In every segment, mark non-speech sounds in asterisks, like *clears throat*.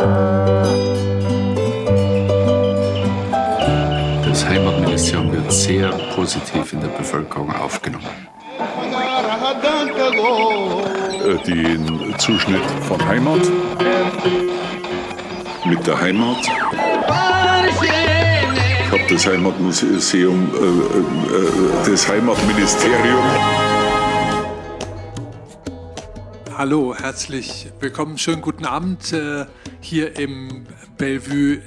Das Heimatministerium wird sehr positiv in der Bevölkerung aufgenommen. Äh, den Zuschnitt von Heimat mit der Heimat. Ich habe das Heimatmuseum, äh, äh, das Heimatministerium. Hallo, herzlich willkommen. Schönen guten Abend äh, hier im Bellevue,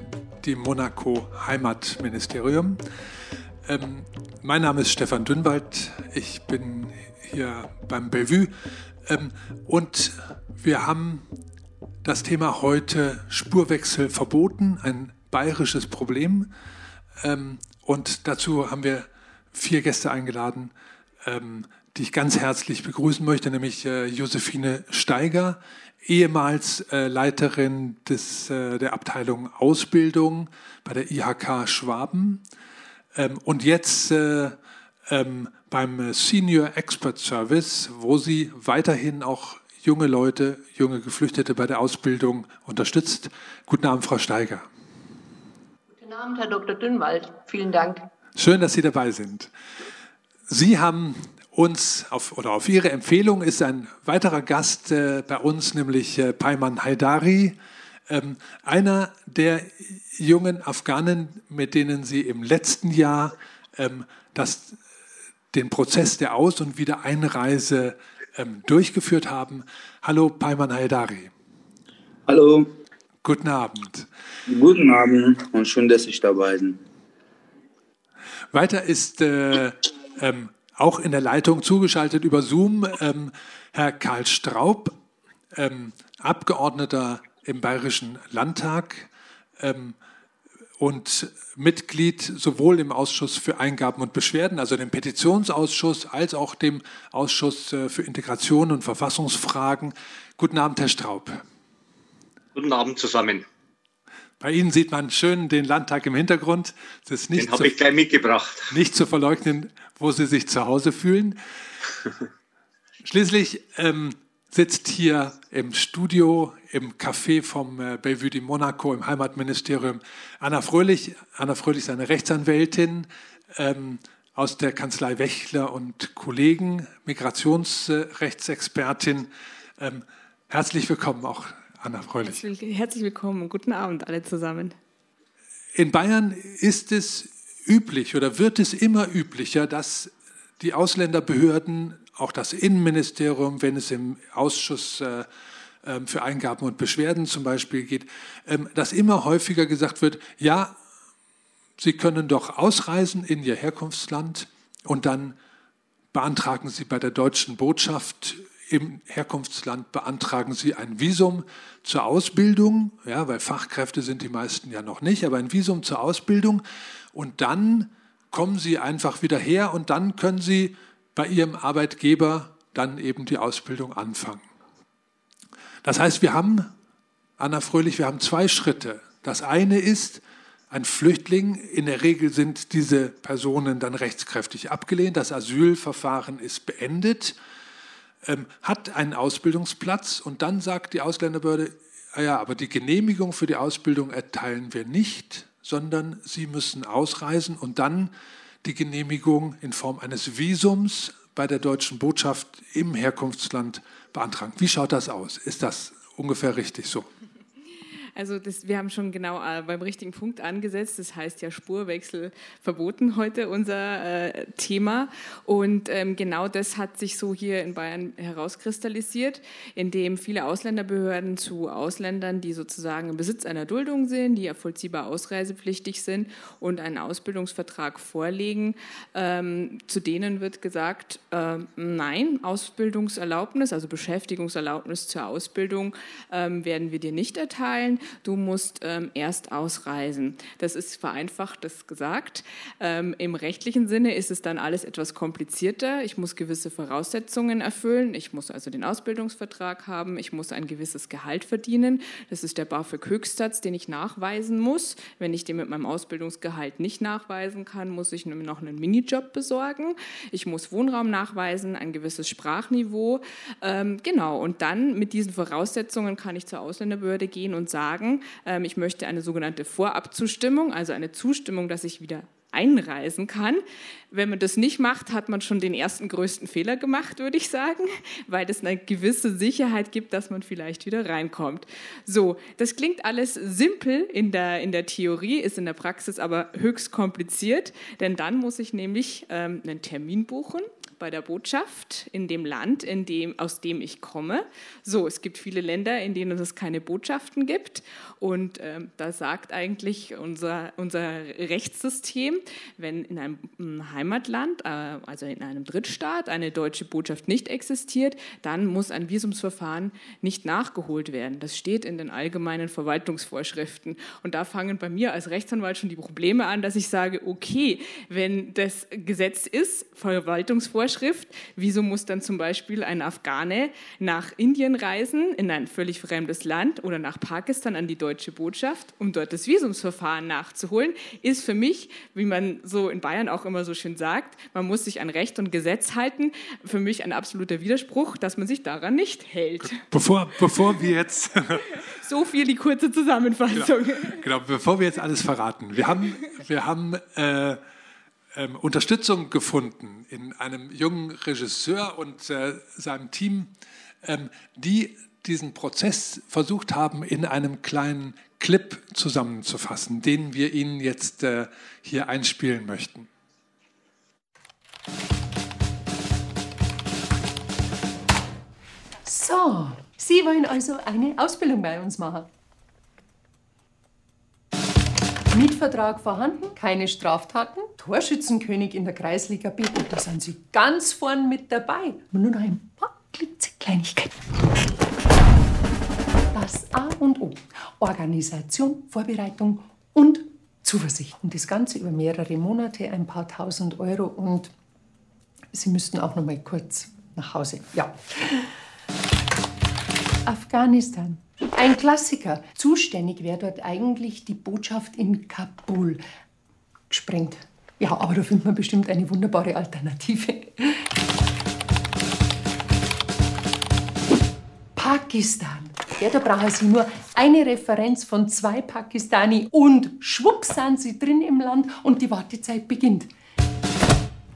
dem Monaco Heimatministerium. Ähm, mein Name ist Stefan Dünnwald. Ich bin hier beim Bellevue ähm, und wir haben das Thema heute Spurwechsel verboten, ein bayerisches Problem. Ähm, und dazu haben wir vier Gäste eingeladen, ähm, die ich ganz herzlich begrüßen möchte, nämlich äh, Josephine Steiger, ehemals äh, Leiterin des, äh, der Abteilung Ausbildung bei der IHK Schwaben ähm, und jetzt äh, ähm, beim Senior Expert Service, wo sie weiterhin auch junge Leute, junge Geflüchtete bei der Ausbildung unterstützt. Guten Abend, Frau Steiger. Guten Abend, Herr Dr. Dünnwald. Vielen Dank. Schön, dass Sie dabei sind. Sie haben uns auf, oder auf Ihre Empfehlung ist ein weiterer Gast äh, bei uns, nämlich äh, Payman Haidari, ähm, einer der jungen Afghanen, mit denen Sie im letzten Jahr ähm, das, den Prozess der Aus- und Wiedereinreise ähm, durchgeführt haben. Hallo Payman Haidari. Hallo. Guten Abend. Guten Abend und schön, dass ich dabei bin. Weiter ist äh, ähm, auch in der Leitung zugeschaltet über Zoom ähm, Herr Karl Straub, ähm, Abgeordneter im Bayerischen Landtag ähm, und Mitglied sowohl im Ausschuss für Eingaben und Beschwerden, also dem Petitionsausschuss, als auch dem Ausschuss äh, für Integration und Verfassungsfragen. Guten Abend, Herr Straub. Guten Abend zusammen. Bei Ihnen sieht man schön den Landtag im Hintergrund. Das den habe ich gleich mitgebracht. Nicht zu verleugnen, wo Sie sich zu Hause fühlen. *laughs* Schließlich ähm, sitzt hier im Studio, im Café vom äh, Bellevue de Monaco im Heimatministerium Anna Fröhlich. Anna Fröhlich ist eine Rechtsanwältin ähm, aus der Kanzlei Wächler und Kollegen, Migrationsrechtsexpertin. Ähm, herzlich willkommen auch Anna Fröhlich. Herzlich willkommen und guten Abend alle zusammen. In Bayern ist es üblich oder wird es immer üblicher, dass die Ausländerbehörden, auch das Innenministerium, wenn es im Ausschuss äh, ähm, für Eingaben und Beschwerden zum Beispiel geht, ähm, dass immer häufiger gesagt wird, ja, Sie können doch ausreisen in Ihr Herkunftsland und dann beantragen Sie bei der deutschen Botschaft im Herkunftsland beantragen Sie ein Visum zur Ausbildung, ja, weil Fachkräfte sind die meisten ja noch nicht, aber ein Visum zur Ausbildung und dann kommen Sie einfach wieder her und dann können Sie bei Ihrem Arbeitgeber dann eben die Ausbildung anfangen. Das heißt, wir haben, Anna Fröhlich, wir haben zwei Schritte. Das eine ist, ein Flüchtling, in der Regel sind diese Personen dann rechtskräftig abgelehnt, das Asylverfahren ist beendet ähm, hat einen Ausbildungsplatz und dann sagt die Ausländerbehörde, ah ja, aber die Genehmigung für die Ausbildung erteilen wir nicht, sondern Sie müssen ausreisen und dann die Genehmigung in Form eines Visums bei der deutschen Botschaft im Herkunftsland beantragen. Wie schaut das aus? Ist das ungefähr richtig so? Also das, wir haben schon genau äh, beim richtigen Punkt angesetzt. Das heißt ja Spurwechsel verboten heute unser äh, Thema. Und ähm, genau das hat sich so hier in Bayern herauskristallisiert, indem viele Ausländerbehörden zu Ausländern, die sozusagen im Besitz einer Duldung sind, die ja vollziehbar ausreisepflichtig sind und einen Ausbildungsvertrag vorlegen, ähm, zu denen wird gesagt, äh, nein, Ausbildungserlaubnis, also Beschäftigungserlaubnis zur Ausbildung ähm, werden wir dir nicht erteilen du musst ähm, erst ausreisen. Das ist vereinfacht das gesagt. Ähm, Im rechtlichen Sinne ist es dann alles etwas komplizierter. Ich muss gewisse Voraussetzungen erfüllen. Ich muss also den Ausbildungsvertrag haben. Ich muss ein gewisses Gehalt verdienen. Das ist der BAföG-Höchstsatz, den ich nachweisen muss. Wenn ich den mit meinem Ausbildungsgehalt nicht nachweisen kann, muss ich noch einen Minijob besorgen. Ich muss Wohnraum nachweisen, ein gewisses Sprachniveau. Ähm, genau, und dann mit diesen Voraussetzungen kann ich zur Ausländerbehörde gehen und sagen, sagen, ähm, ich möchte eine sogenannte Vorabzustimmung, also eine Zustimmung, dass ich wieder einreisen kann. Wenn man das nicht macht, hat man schon den ersten größten Fehler gemacht, würde ich sagen, *laughs* weil es eine gewisse Sicherheit gibt, dass man vielleicht wieder reinkommt. So, das klingt alles simpel in der, in der Theorie, ist in der Praxis aber höchst kompliziert, denn dann muss ich nämlich ähm, einen Termin buchen bei der Botschaft in dem Land, in dem, aus dem ich komme. So, es gibt viele Länder, in denen es keine Botschaften gibt. Und ähm, da sagt eigentlich unser, unser Rechtssystem, wenn in einem Heimatland, äh, also in einem Drittstaat, eine deutsche Botschaft nicht existiert, dann muss ein Visumsverfahren nicht nachgeholt werden. Das steht in den allgemeinen Verwaltungsvorschriften. Und da fangen bei mir als Rechtsanwalt schon die Probleme an, dass ich sage, okay, wenn das Gesetz ist, Verwaltungsvorschriften, Vorschrift. Wieso muss dann zum Beispiel ein Afghane nach Indien reisen, in ein völlig fremdes Land oder nach Pakistan an die deutsche Botschaft, um dort das Visumsverfahren nachzuholen? Ist für mich, wie man so in Bayern auch immer so schön sagt, man muss sich an Recht und Gesetz halten. Für mich ein absoluter Widerspruch, dass man sich daran nicht hält. Bevor, bevor wir jetzt. *laughs* so viel die kurze Zusammenfassung. Genau, genau, bevor wir jetzt alles verraten. Wir haben, wir haben äh, ähm, Unterstützung gefunden in einem jungen Regisseur und äh, seinem Team, ähm, die diesen Prozess versucht haben, in einem kleinen Clip zusammenzufassen, den wir Ihnen jetzt äh, hier einspielen möchten. So, Sie wollen also eine Ausbildung bei uns machen. Mietvertrag vorhanden, keine Straftaten, Torschützenkönig in der Kreisliga B. Und da sind Sie ganz vorn mit dabei. Nur noch ein paar Kleinigkeiten. Das A und O. Organisation, Vorbereitung und Zuversicht. Und das Ganze über mehrere Monate, ein paar tausend Euro. Und Sie müssten auch noch mal kurz nach Hause. Ja. Afghanistan. Ein Klassiker. Zuständig wäre dort eigentlich die Botschaft in Kabul. Gesprengt. Ja, aber da findet man bestimmt eine wunderbare Alternative. Pakistan. Ja, da brauchen Sie nur eine Referenz von zwei Pakistani und schwupps sind Sie drin im Land und die Wartezeit beginnt.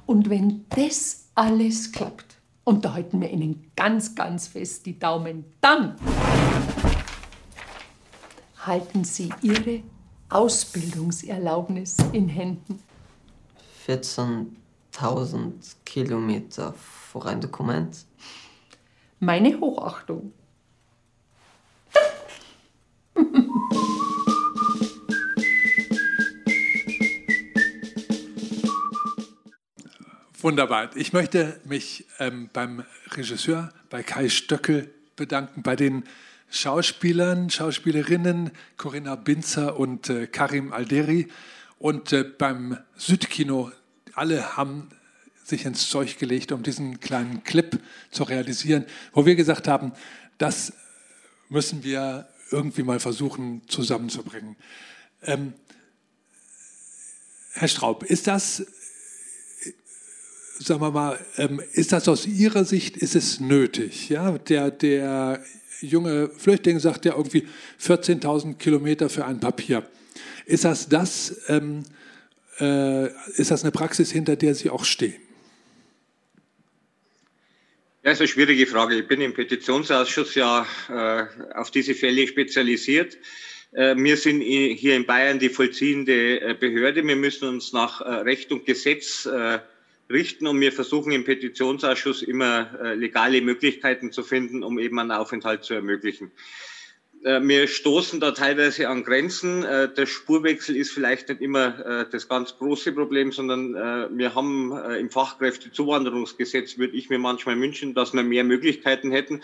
Und wenn das alles klappt, und da halten wir Ihnen ganz, ganz fest die Daumen, dann halten Sie Ihre Ausbildungserlaubnis in Händen. 14.000 Kilometer für ein Dokument. Meine Hochachtung. Wunderbar. Ich möchte mich ähm, beim Regisseur, bei Kai Stöckel bedanken, bei den Schauspielern, Schauspielerinnen Corinna Binzer und äh, Karim Alderi und äh, beim Südkino. Alle haben sich ins Zeug gelegt, um diesen kleinen Clip zu realisieren, wo wir gesagt haben, das müssen wir irgendwie mal versuchen zusammenzubringen. Ähm, Herr Straub, ist das, sagen wir mal, ähm, ist das aus Ihrer Sicht, ist es nötig? Ja, der, der junge Flüchtling sagt ja irgendwie 14.000 Kilometer für ein Papier. Ist das das, ähm, äh, ist das eine Praxis, hinter der Sie auch stehen? Ja, ist eine schwierige Frage. Ich bin im Petitionsausschuss ja äh, auf diese Fälle spezialisiert. Äh, wir sind hier in Bayern die vollziehende äh, Behörde. Wir müssen uns nach äh, Recht und Gesetz äh, richten und wir versuchen im Petitionsausschuss immer äh, legale Möglichkeiten zu finden, um eben einen Aufenthalt zu ermöglichen. Äh, wir stoßen da teilweise an Grenzen. Äh, der Spurwechsel ist vielleicht nicht immer äh, das ganz große Problem, sondern äh, wir haben äh, im Fachkräftezuwanderungsgesetz, würde ich mir manchmal wünschen, dass wir mehr Möglichkeiten hätten.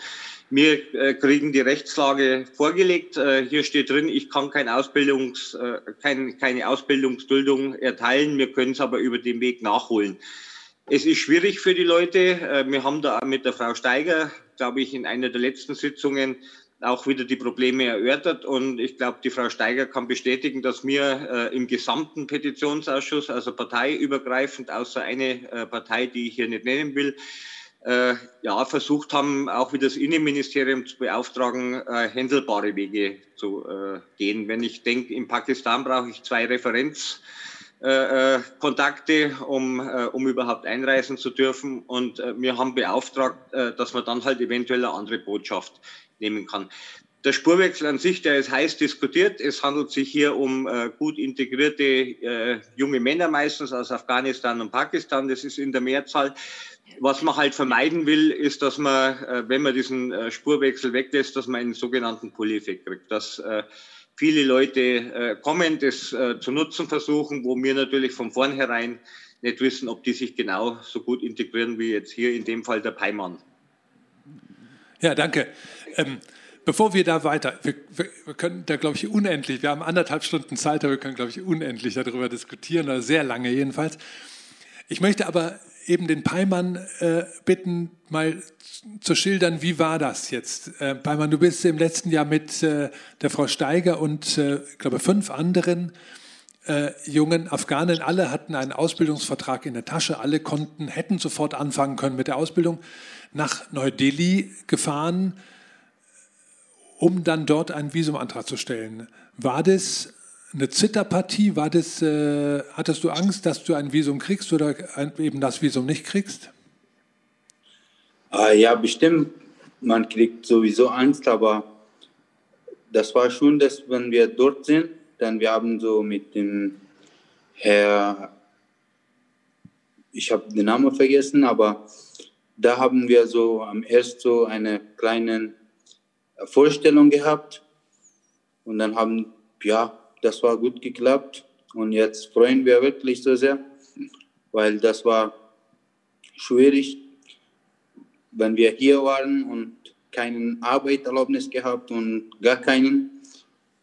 Wir kriegen die Rechtslage vorgelegt. Hier steht drin, ich kann kein Ausbildungs, kein, keine Ausbildungsduldung erteilen. Wir können es aber über den Weg nachholen. Es ist schwierig für die Leute. Äh, wir haben da auch mit der Frau Steiger, glaube ich, in einer der letzten Sitzungen auch wieder die Probleme erörtert. Und ich glaube, die Frau Steiger kann bestätigen, dass wir äh, im gesamten Petitionsausschuss, also parteiübergreifend, außer eine äh, Partei, die ich hier nicht nennen will, äh, ja, versucht haben, auch wie das Innenministerium zu beauftragen, äh, händelbare Wege zu äh, gehen. Wenn ich denke, in Pakistan brauche ich zwei Referenzkontakte, äh, äh, um, äh, um überhaupt einreisen zu dürfen. Und wir haben beauftragt, dass man dann halt eventuell eine andere Botschaft nehmen kann. Der Spurwechsel an sich, der ist heiß diskutiert. Es handelt sich hier um äh, gut integrierte äh, junge Männer meistens aus Afghanistan und Pakistan. Das ist in der Mehrzahl. Was man halt vermeiden will, ist, dass man, äh, wenn man diesen äh, Spurwechsel weglässt, dass man einen sogenannten Pull-Effekt kriegt. Dass äh, viele Leute kommen, das zu nutzen versuchen, wo wir natürlich von vornherein nicht wissen, ob die sich genau so gut integrieren wie jetzt hier in dem Fall der Peimann. Ja, danke. Ähm, bevor wir da weiter, wir, wir, können da, glaube ich, unendlich, wir haben anderthalb Stunden Zeit, aber wir können, glaube ich, unendlich darüber diskutieren, oder sehr lange jedenfalls. Ich möchte aber eben den Peimann äh, bitten, mal zu schildern, wie war das jetzt? Äh, Peimann, du bist im letzten Jahr mit äh, der Frau Steiger und, äh, ich glaube, fünf anderen äh, jungen Afghanen, alle hatten einen Ausbildungsvertrag in der Tasche, alle konnten, hätten sofort anfangen können mit der Ausbildung, nach Neu-Delhi gefahren, um dann dort einen Visumantrag zu stellen. War das eine Zitterpartie? War das, äh, hattest du Angst, dass du ein Visum kriegst oder eben das Visum nicht kriegst? Äh, ja, bestimmt. Man kriegt sowieso Angst, aber das war schon, dass wenn wir dort sind, dann wir haben so mit dem Herr, ich habe den Namen vergessen, aber da haben wir so am ersten so eine kleine Vorstellung gehabt und dann haben ja das war gut geklappt und jetzt freuen wir wirklich so sehr, weil das war schwierig, wenn wir hier waren und keine Arbeitserlaubnis gehabt und gar keinen.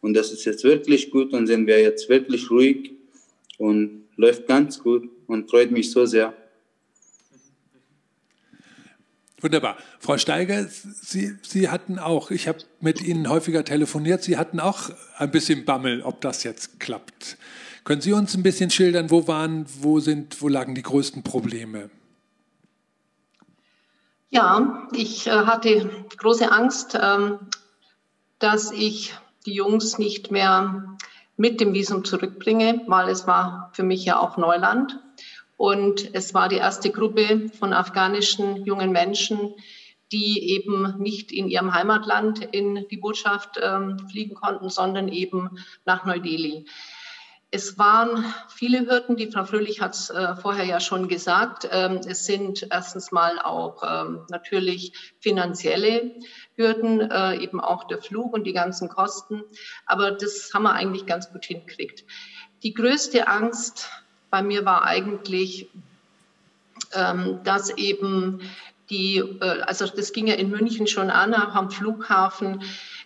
Und das ist jetzt wirklich gut und sind wir jetzt wirklich ruhig und läuft ganz gut und freut mich so sehr. Wunderbar. Frau Steiger, Sie, Sie hatten auch, ich habe mit Ihnen häufiger telefoniert, Sie hatten auch ein bisschen Bammel, ob das jetzt klappt. Können Sie uns ein bisschen schildern, wo waren, wo sind, wo lagen die größten Probleme? Ja, ich äh, hatte große Angst, ähm, dass ich die Jungs nicht mehr mit dem Visum zurückbringe, weil es war für mich ja auch Neuland. Und es war die erste Gruppe von afghanischen jungen Menschen, die eben nicht in ihrem Heimatland in die Botschaft ähm, fliegen konnten, sondern eben nach Neu-Delhi. Es waren viele Hürden, die Frau Fröhlich hat es äh, vorher ja schon gesagt. Ähm, es sind erstens mal auch ähm, natürlich finanzielle Hürden, äh, eben auch der Flug und die ganzen Kosten. Aber das haben wir eigentlich ganz gut hingekriegt. Die größte Angst bei mir war eigentlich, ähm, dass eben die, äh, also das ging ja in München schon an, am Flughafen.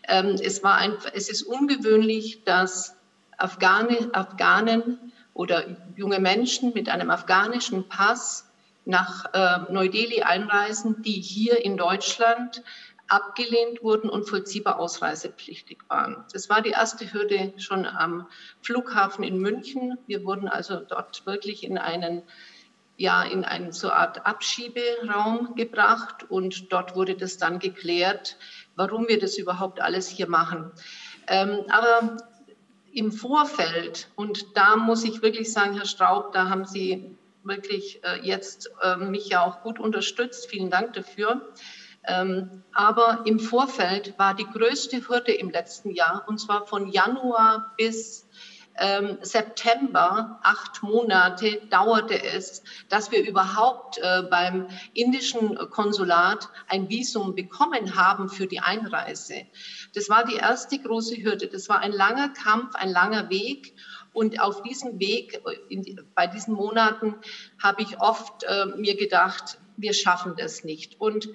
Ähm, es, war ein, es ist ungewöhnlich, dass Afghane, Afghanen oder junge Menschen mit einem afghanischen Pass nach äh, Neu-Delhi einreisen, die hier in Deutschland abgelehnt wurden und vollziehbar ausreisepflichtig waren. Das war die erste Hürde schon am Flughafen in München. Wir wurden also dort wirklich in einen ja, in einen so Art Abschieberaum gebracht und dort wurde das dann geklärt, warum wir das überhaupt alles hier machen. Ähm, aber im Vorfeld, und da muss ich wirklich sagen, Herr Straub, da haben Sie wirklich äh, jetzt äh, mich ja auch gut unterstützt. Vielen Dank dafür. Ähm, aber im Vorfeld war die größte Hürde im letzten Jahr, und zwar von Januar bis ähm, September, acht Monate dauerte es, dass wir überhaupt äh, beim indischen Konsulat ein Visum bekommen haben für die Einreise. Das war die erste große Hürde. Das war ein langer Kampf, ein langer Weg. Und auf diesem Weg, in, bei diesen Monaten, habe ich oft äh, mir gedacht, wir schaffen das nicht. Und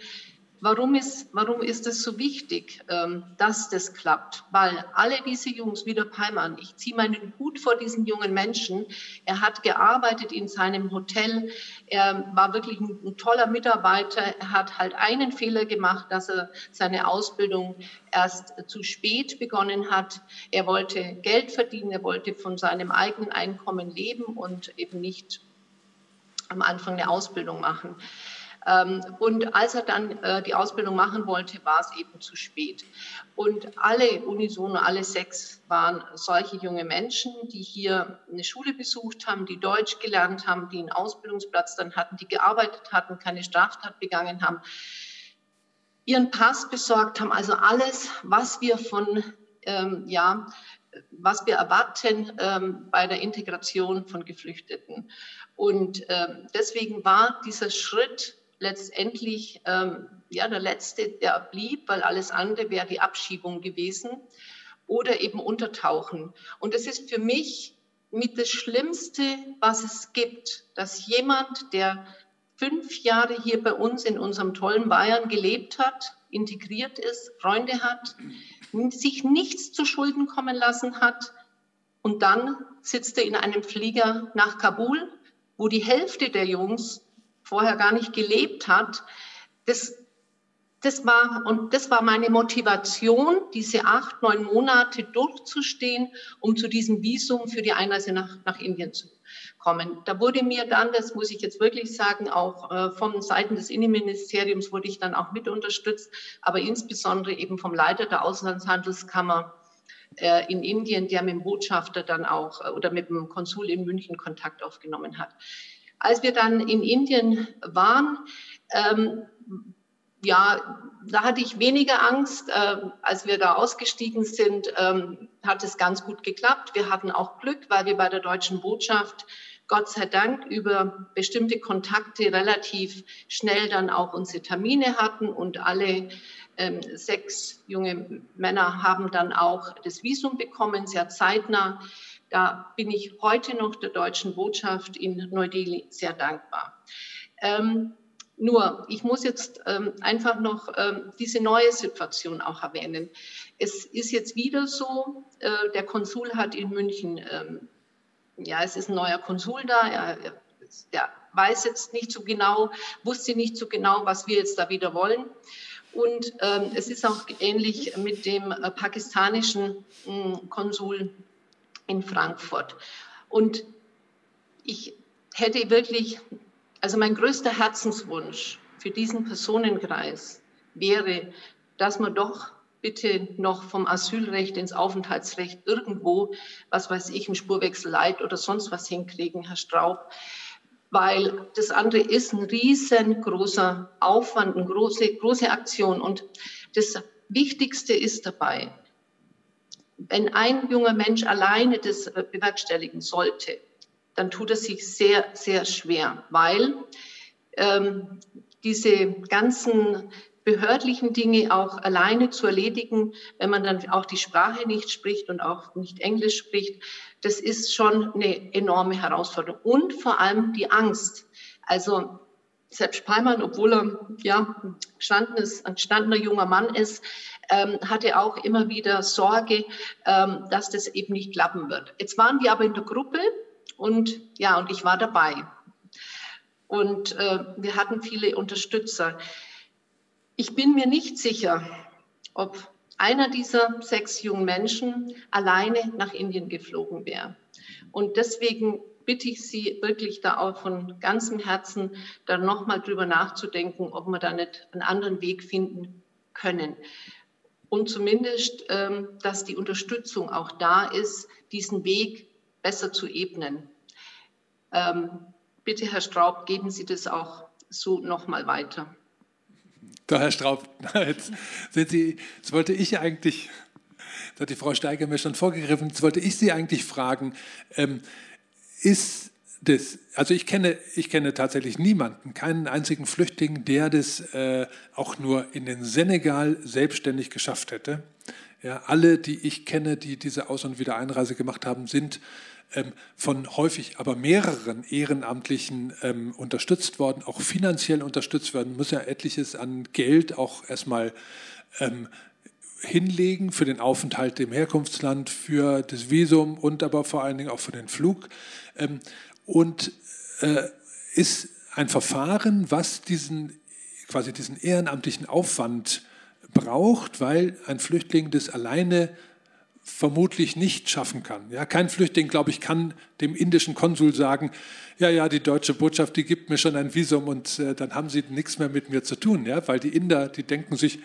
Warum ist, warum ist es so wichtig, ähm, dass das klappt? Weil alle diese Jungs, wie der Peimann, ich ziehe meinen Hut vor diesen jungen Menschen. Er hat gearbeitet in seinem Hotel. Er war wirklich ein, ein toller Mitarbeiter. Er hat halt einen Fehler gemacht, dass er seine Ausbildung erst zu spät begonnen hat. Er wollte Geld verdienen. Er wollte von seinem eigenen Einkommen leben und eben nicht am Anfang eine Ausbildung machen. Ähm, und als er dann äh, die Ausbildung machen wollte, war es eben zu spät. Und alle unisono, alle sechs waren solche junge Menschen, die hier eine Schule besucht haben, die Deutsch gelernt haben, die einen Ausbildungsplatz dann hatten, die gearbeitet hatten, keine Straftat begangen haben, ihren Pass besorgt haben, also alles, was wir von ähm, ja, was wir erwarten ähm, bei der Integration von Geflüchteten. Und ähm, deswegen war dieser Schritt letztendlich ähm, ja, der letzte, der blieb, weil alles andere wäre die Abschiebung gewesen oder eben Untertauchen. Und das ist für mich mit das Schlimmste, was es gibt, dass jemand, der fünf Jahre hier bei uns in unserem tollen Bayern gelebt hat, integriert ist, Freunde hat, sich nichts zu Schulden kommen lassen hat. Und dann sitzt er in einem Flieger nach Kabul, wo die Hälfte der Jungs vorher gar nicht gelebt hat. Das, das war, und das war meine Motivation, diese acht, neun Monate durchzustehen, um zu diesem Visum für die Einreise nach, nach Indien zu kommen. Da wurde mir dann, das muss ich jetzt wirklich sagen, auch äh, von Seiten des Innenministeriums wurde ich dann auch mit unterstützt, aber insbesondere eben vom Leiter der Auslandshandelskammer äh, in Indien, der mit dem Botschafter dann auch äh, oder mit dem Konsul in München Kontakt aufgenommen hat. Als wir dann in Indien waren, ähm, ja, da hatte ich weniger Angst. Äh, als wir da ausgestiegen sind, ähm, hat es ganz gut geklappt. Wir hatten auch Glück, weil wir bei der deutschen Botschaft Gott sei Dank über bestimmte Kontakte relativ schnell dann auch unsere Termine hatten und alle ähm, sechs junge Männer haben dann auch das Visum bekommen, sehr zeitnah. Da bin ich heute noch der deutschen Botschaft in Neu-Delhi sehr dankbar. Ähm, nur, ich muss jetzt ähm, einfach noch ähm, diese neue Situation auch erwähnen. Es ist jetzt wieder so, äh, der Konsul hat in München, ähm, ja, es ist ein neuer Konsul da, er, er weiß jetzt nicht so genau, wusste nicht so genau, was wir jetzt da wieder wollen. Und ähm, es ist auch ähnlich mit dem äh, pakistanischen äh, Konsul in Frankfurt. Und ich hätte wirklich also mein größter Herzenswunsch für diesen Personenkreis wäre, dass man doch bitte noch vom Asylrecht ins Aufenthaltsrecht irgendwo, was weiß ich, einen Spurwechsel oder sonst was hinkriegen, Herr Straub. Weil das andere ist ein riesengroßer Aufwand, eine große, große Aktion. Und das Wichtigste ist dabei, wenn ein junger Mensch alleine das bewerkstelligen sollte, dann tut es sich sehr, sehr schwer, weil ähm, diese ganzen behördlichen Dinge auch alleine zu erledigen, wenn man dann auch die Sprache nicht spricht und auch nicht Englisch spricht, das ist schon eine enorme Herausforderung. Und vor allem die Angst. Also Sepp Speimann, obwohl er ja, gestandenes, ein gestandener junger Mann ist, ähm, hatte auch immer wieder Sorge, ähm, dass das eben nicht klappen wird. Jetzt waren wir aber in der Gruppe und ja, und ich war dabei. Und äh, wir hatten viele Unterstützer. Ich bin mir nicht sicher, ob einer dieser sechs jungen Menschen alleine nach Indien geflogen wäre. Und deswegen bitte ich Sie wirklich da auch von ganzem Herzen, da nochmal drüber nachzudenken, ob wir da nicht einen anderen Weg finden können. Und zumindest, ähm, dass die Unterstützung auch da ist, diesen Weg besser zu ebnen. Ähm, bitte, Herr Straub, geben Sie das auch so nochmal weiter. Da, Herr Straub, *laughs* jetzt, sind Sie, jetzt wollte ich eigentlich, das hat die Frau Steiger mir schon vorgegriffen, jetzt wollte ich Sie eigentlich fragen, ähm, ist das, also ich kenne, ich kenne tatsächlich niemanden, keinen einzigen Flüchtling, der das äh, auch nur in den Senegal selbstständig geschafft hätte. Ja, alle, die ich kenne, die diese Aus- und Wiedereinreise gemacht haben, sind ähm, von häufig aber mehreren Ehrenamtlichen ähm, unterstützt worden, auch finanziell unterstützt werden, muss ja etliches an Geld auch erstmal ähm, hinlegen für den Aufenthalt im Herkunftsland, für das Visum und aber vor allen Dingen auch für den Flug. Und äh, ist ein Verfahren, was diesen quasi diesen ehrenamtlichen Aufwand braucht, weil ein Flüchtling das alleine vermutlich nicht schaffen kann. Ja, kein Flüchtling, glaube ich, kann dem indischen Konsul sagen, ja, ja, die deutsche Botschaft, die gibt mir schon ein Visum und äh, dann haben sie nichts mehr mit mir zu tun. Ja, weil die Inder, die denken sich,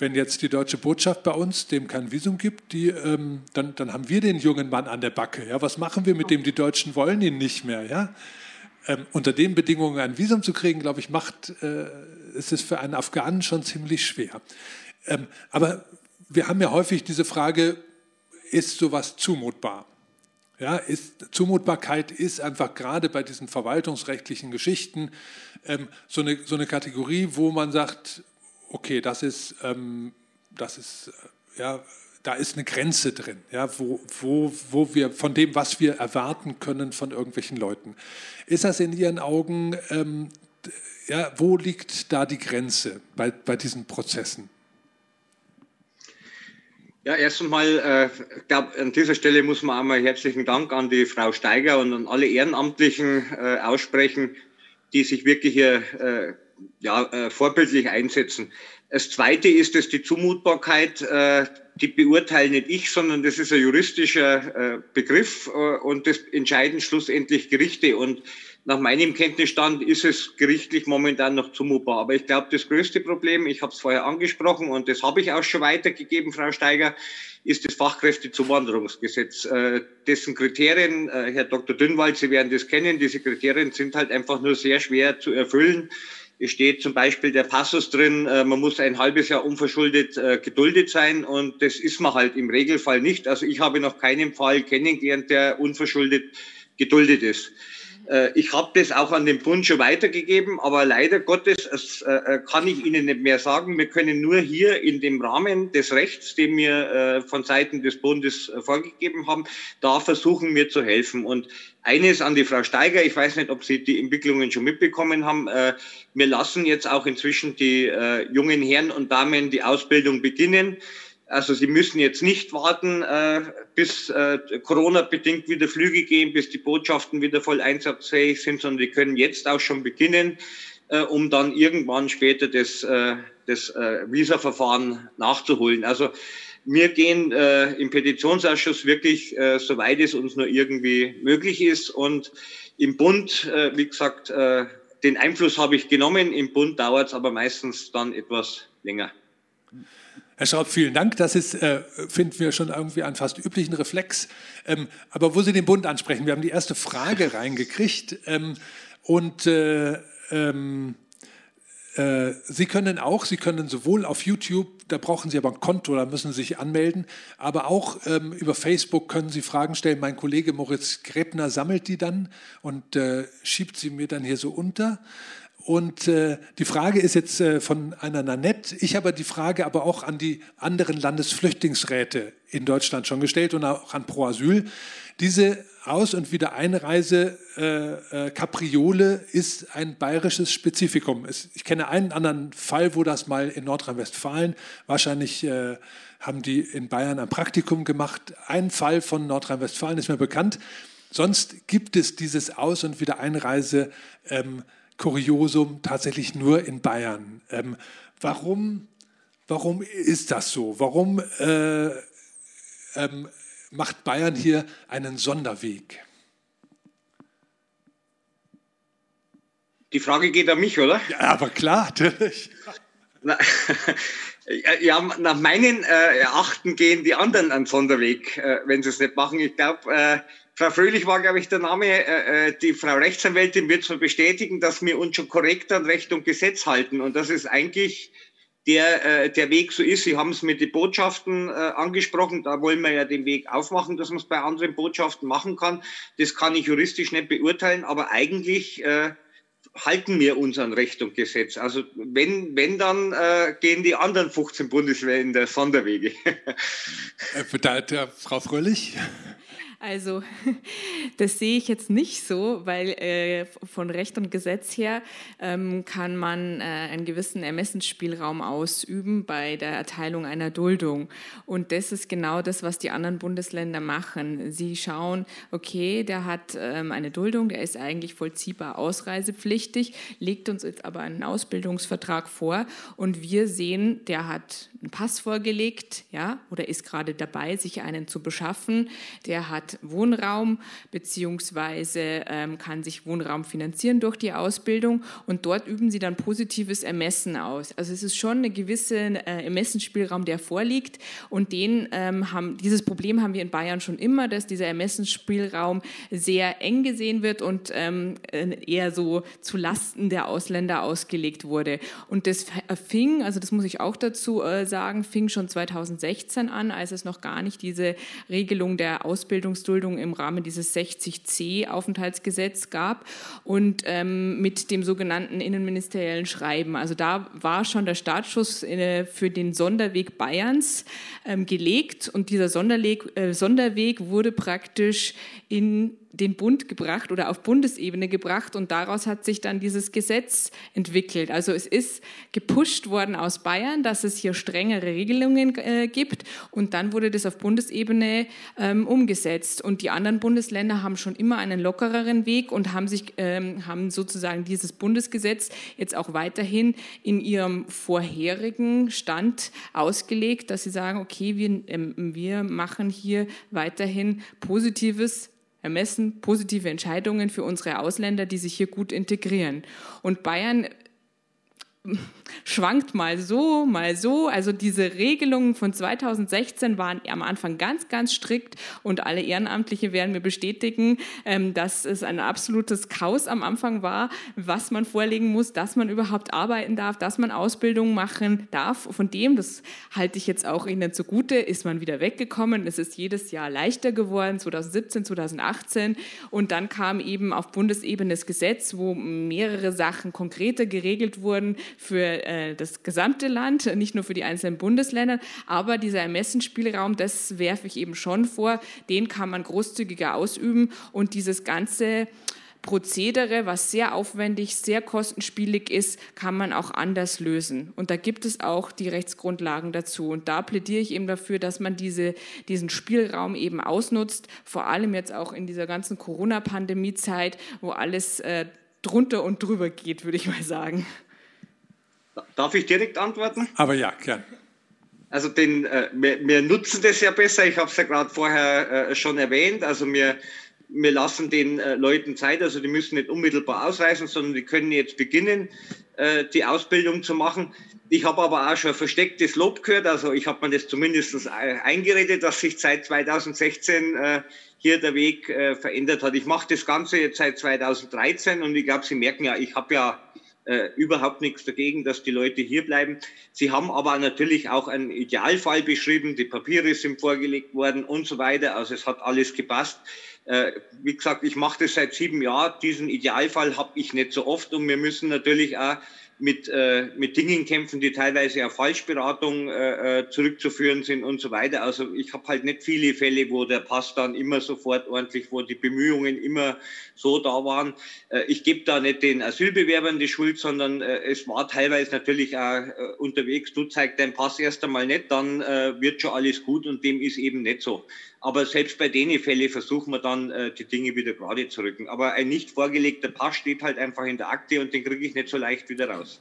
wenn jetzt die deutsche Botschaft bei uns dem kein Visum gibt, die, ähm, dann, dann haben wir den jungen Mann an der Backe. Ja, was machen wir mit dem? Die Deutschen wollen ihn nicht mehr. Ja? Ähm, unter den Bedingungen ein Visum zu kriegen, glaube ich, macht äh, ist es für einen Afghanen schon ziemlich schwer. Ähm, aber wir haben ja häufig diese Frage, ist sowas zumutbar? Ja, ist, Zumutbarkeit ist einfach gerade bei diesen verwaltungsrechtlichen Geschichten ähm, so, eine, so eine Kategorie, wo man sagt, okay, das ist, ähm, das ist äh, ja, da ist eine Grenze drin, ja, wo, wo, wo wir von dem, was wir erwarten können von irgendwelchen Leuten. Ist das in Ihren Augen, ähm, ja, wo liegt da die Grenze bei, bei diesen Prozessen? Ja, erst einmal, äh, ich glaube, an dieser Stelle muss man einmal herzlichen Dank an die Frau Steiger und an alle Ehrenamtlichen äh, aussprechen, die sich wirklich hier äh, ja, äh, vorbildlich einsetzen. Das Zweite ist, dass die Zumutbarkeit, äh, die beurteile nicht ich, sondern das ist ein juristischer äh, Begriff und das entscheiden schlussendlich Gerichte. Und nach meinem Kenntnisstand ist es gerichtlich momentan noch zumutbar. Aber ich glaube, das größte Problem, ich habe es vorher angesprochen und das habe ich auch schon weitergegeben, Frau Steiger, ist das Fachkräftezuwanderungsgesetz. Dessen Kriterien, Herr Dr. Dünnwald, Sie werden das kennen, diese Kriterien sind halt einfach nur sehr schwer zu erfüllen. Steht zum Beispiel der Passus drin, äh, man muss ein halbes Jahr unverschuldet äh, geduldet sein und das ist man halt im Regelfall nicht. Also ich habe noch keinen Fall kennengelernt, der unverschuldet geduldet ist. Äh, ich habe das auch an den Bund schon weitergegeben, aber leider Gottes das, äh, äh, kann ich Ihnen nicht mehr sagen. Wir können nur hier in dem Rahmen des Rechts, den wir von Seiten des Bundes vorgegeben haben, da versuchen wir zu helfen. Und eines an die Frau Steiger, ich weiß nicht, ob Sie die Entwicklungen schon mitbekommen haben. Wir lassen jetzt auch inzwischen die jungen Herren und Damen die Ausbildung beginnen. Also Sie müssen jetzt nicht warten, äh, bis äh, Corona-bedingt wieder Flüge gehen, bis die Botschaften wieder voll einsatzfähig sind, sondern die können jetzt auch schon beginnen, äh, um dann irgendwann später das, äh, das äh, Visa-Verfahren nachzuholen. Also wir gehen äh, im Petitionsausschuss wirklich, äh, soweit es uns nur irgendwie möglich ist. Und im Bund, äh, wie gesagt, äh, den Einfluss habe ich genommen. Im Bund dauert es aber meistens dann etwas länger. Herr Schraub, vielen Dank. Das ist, äh, finden wir schon irgendwie einen fast üblichen Reflex. Ähm, aber wo Sie den Bund ansprechen, wir haben die erste Frage reingekriegt. Ähm, und äh, ähm, äh, Sie können auch, Sie können sowohl auf YouTube, da brauchen Sie aber ein Konto, da müssen Sie sich anmelden, aber auch ähm, über Facebook können Sie Fragen stellen. Mein Kollege Moritz Grebner sammelt die dann und äh, schiebt sie mir dann hier so unter. Und äh, die Frage ist jetzt äh, von einer Nanette. Ich habe die Frage aber auch an die anderen Landesflüchtlingsräte in Deutschland schon gestellt und auch an Pro Asyl. Diese Aus- und Wiedereinreise äh, äh, ist ein bayerisches Spezifikum. Es, ich kenne einen anderen Fall, wo das mal in Nordrhein-Westfalen, wahrscheinlich äh, haben die in Bayern ein Praktikum gemacht. Ein Fall von Nordrhein-Westfalen ist mir bekannt. Sonst gibt es dieses Aus- und Wiedereinreise ähm, Kuriosum tatsächlich nur in Bayern. Ähm, warum, warum ist das so? Warum äh, ähm, macht Bayern hier einen Sonderweg? Die Frage geht an mich, oder? Ja, aber klar, natürlich. *laughs* ja, nach meinen äh, Erachten gehen die anderen einen Sonderweg, äh, wenn sie es nicht machen. Ich glaube, äh, Frau Fröhlich war, glaube ich, der Name. Äh, äh, die Frau Rechtsanwältin wird zwar bestätigen, dass wir uns schon korrekt an Recht und Gesetz halten. Und das ist eigentlich der, äh, der Weg so ist. Sie haben es mit den Botschaften äh, angesprochen. Da wollen wir ja den Weg aufmachen, dass man es bei anderen Botschaften machen kann. Das kann ich juristisch nicht beurteilen, aber eigentlich äh, halten wir uns an Recht und Gesetz. Also wenn, wenn dann äh, gehen die anderen 15 Bundesländer Sonderwege. *laughs* äh, Frau Fröhlich? Also *laughs* das sehe ich jetzt nicht so, weil äh, von Recht und Gesetz her ähm, kann man äh, einen gewissen Ermessensspielraum ausüben bei der Erteilung einer Duldung. Und das ist genau das, was die anderen Bundesländer machen. Sie schauen, okay, der hat ähm, eine Duldung, der ist eigentlich vollziehbar ausreisepflichtig, legt uns jetzt aber einen Ausbildungsvertrag vor und wir sehen, der hat einen Pass vorgelegt, ja, oder ist gerade dabei, sich einen zu beschaffen, der hat Wohnraum beziehungsweise ähm, kann sich Wohnraum finanzieren durch die Ausbildung und dort üben sie dann positives Ermessen aus. Also es ist schon eine gewisse äh, Ermessensspielraum, der vorliegt und den ähm, haben, dieses Problem haben wir in Bayern schon immer, dass dieser Ermessensspielraum sehr eng gesehen wird und ähm, äh, eher so zu Lasten der Ausländer ausgelegt wurde. Und das fing, also das muss ich auch dazu äh, sagen, fing schon 2016 an, als es noch gar nicht diese Regelung der Ausbildung Ausbildungsduldung im Rahmen dieses 60c Aufenthaltsgesetz gab und ähm, mit dem sogenannten innenministeriellen Schreiben. Also da war schon der Startschuss äh, für den Sonderweg Bayerns ähm, gelegt und dieser Sonderweg, äh, Sonderweg wurde praktisch in den Bund gebracht oder auf Bundesebene gebracht und daraus hat sich dann dieses Gesetz entwickelt. Also es ist gepusht worden aus Bayern, dass es hier strengere Regelungen äh, gibt und dann wurde das auf Bundesebene ähm, umgesetzt und die anderen Bundesländer haben schon immer einen lockereren Weg und haben sich ähm, haben sozusagen dieses Bundesgesetz jetzt auch weiterhin in ihrem vorherigen Stand ausgelegt, dass sie sagen, okay, wir, ähm, wir machen hier weiterhin positives ermessen positive Entscheidungen für unsere Ausländer, die sich hier gut integrieren. Und Bayern schwankt mal so, mal so. Also diese Regelungen von 2016 waren am Anfang ganz, ganz strikt und alle Ehrenamtliche werden mir bestätigen, ähm, dass es ein absolutes Chaos am Anfang war, was man vorlegen muss, dass man überhaupt arbeiten darf, dass man Ausbildung machen darf. Von dem, das halte ich jetzt auch Ihnen zugute, ist man wieder weggekommen. Es ist jedes Jahr leichter geworden, 2017, 2018. Und dann kam eben auf Bundesebene das Gesetz, wo mehrere Sachen konkreter geregelt wurden für äh, das gesamte Land, nicht nur für die einzelnen Bundesländer. Aber dieser Ermessensspielraum, das werfe ich eben schon vor, den kann man großzügiger ausüben und dieses ganze Prozedere, was sehr aufwendig, sehr kostenspielig ist, kann man auch anders lösen. Und da gibt es auch die Rechtsgrundlagen dazu. Und da plädiere ich eben dafür, dass man diese, diesen Spielraum eben ausnutzt, vor allem jetzt auch in dieser ganzen Corona-Pandemie-Zeit, wo alles äh, drunter und drüber geht, würde ich mal sagen. Darf ich direkt antworten? Aber ja, gern. Also den, äh, wir, wir, nutzen das ja besser. Ich habe es ja gerade vorher äh, schon erwähnt. Also wir, wir lassen den äh, Leuten Zeit. Also die müssen nicht unmittelbar ausreisen, sondern die können jetzt beginnen, äh, die Ausbildung zu machen. Ich habe aber auch schon verstecktes Lob gehört. Also ich habe mir das zumindest eingeredet, dass sich seit 2016 äh, hier der Weg äh, verändert hat. Ich mache das Ganze jetzt seit 2013 und ich glaube, Sie merken ja, ich habe ja äh, überhaupt nichts dagegen, dass die Leute hier bleiben. Sie haben aber natürlich auch einen Idealfall beschrieben, die Papiere sind vorgelegt worden und so weiter. Also es hat alles gepasst. Äh, wie gesagt, ich mache das seit sieben Jahren. Diesen Idealfall habe ich nicht so oft und wir müssen natürlich auch mit, äh, mit Dingen kämpfen, die teilweise auf Falschberatung äh, äh, zurückzuführen sind und so weiter. Also ich habe halt nicht viele Fälle, wo der Pass dann immer sofort ordentlich, wo die Bemühungen immer so da waren. Äh, ich gebe da nicht den Asylbewerbern die Schuld, sondern äh, es war teilweise natürlich auch äh, unterwegs, du zeigst deinen Pass erst einmal nicht, dann äh, wird schon alles gut und dem ist eben nicht so. Aber selbst bei den Fällen versuchen wir dann, äh, die Dinge wieder gerade zu rücken. Aber ein nicht vorgelegter Pass steht halt einfach in der Akte und den kriege ich nicht so leicht wieder raus.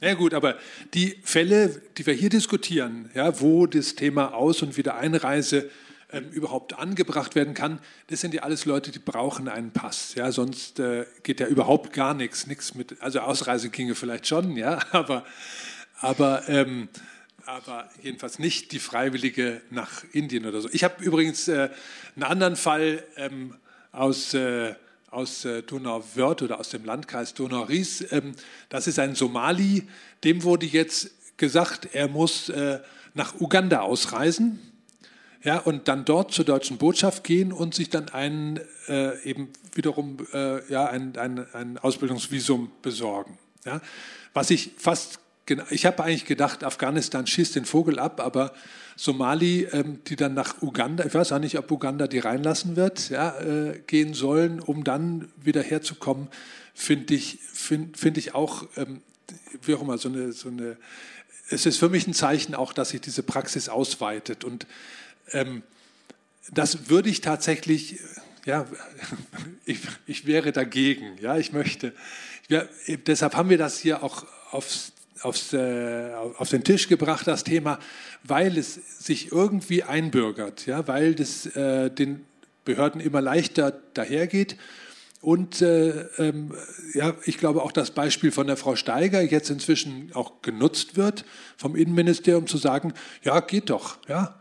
Ja gut, aber die Fälle, die wir hier diskutieren, ja, wo das Thema Aus- und Wiedereinreise ähm, überhaupt angebracht werden kann, das sind ja alles Leute, die brauchen einen Pass. Ja, sonst äh, geht ja überhaupt gar nichts, nichts mit. Also Ausreise ginge vielleicht schon, ja, *laughs* aber aber ähm, aber jedenfalls nicht die Freiwillige nach Indien oder so. Ich habe übrigens äh, einen anderen Fall ähm, aus, äh, aus äh, Donauwörth oder aus dem Landkreis Donau-Ries. Ähm, das ist ein Somali, dem wurde jetzt gesagt, er muss äh, nach Uganda ausreisen ja, und dann dort zur deutschen Botschaft gehen und sich dann ein, äh, eben wiederum äh, ja, ein, ein, ein Ausbildungsvisum besorgen. Ja. Was ich fast ich habe eigentlich gedacht, Afghanistan schießt den Vogel ab, aber Somali, ähm, die dann nach Uganda, ich weiß auch nicht, ob Uganda die reinlassen wird, ja, äh, gehen sollen, um dann wieder herzukommen, finde ich, find, find ich auch, ähm, wie auch immer, so eine, so eine, es ist für mich ein Zeichen auch, dass sich diese Praxis ausweitet. Und ähm, das würde ich tatsächlich, ja, *laughs* ich, ich wäre dagegen, ja, ich möchte. Ja, deshalb haben wir das hier auch aufs aufs, äh, auf den Tisch gebracht, das Thema, weil es sich irgendwie einbürgert, ja, weil das äh, den Behörden immer leichter dahergeht. Und äh, ähm, ja, ich glaube auch das Beispiel von der Frau Steiger jetzt inzwischen auch genutzt wird vom Innenministerium zu sagen, ja, geht doch, ja,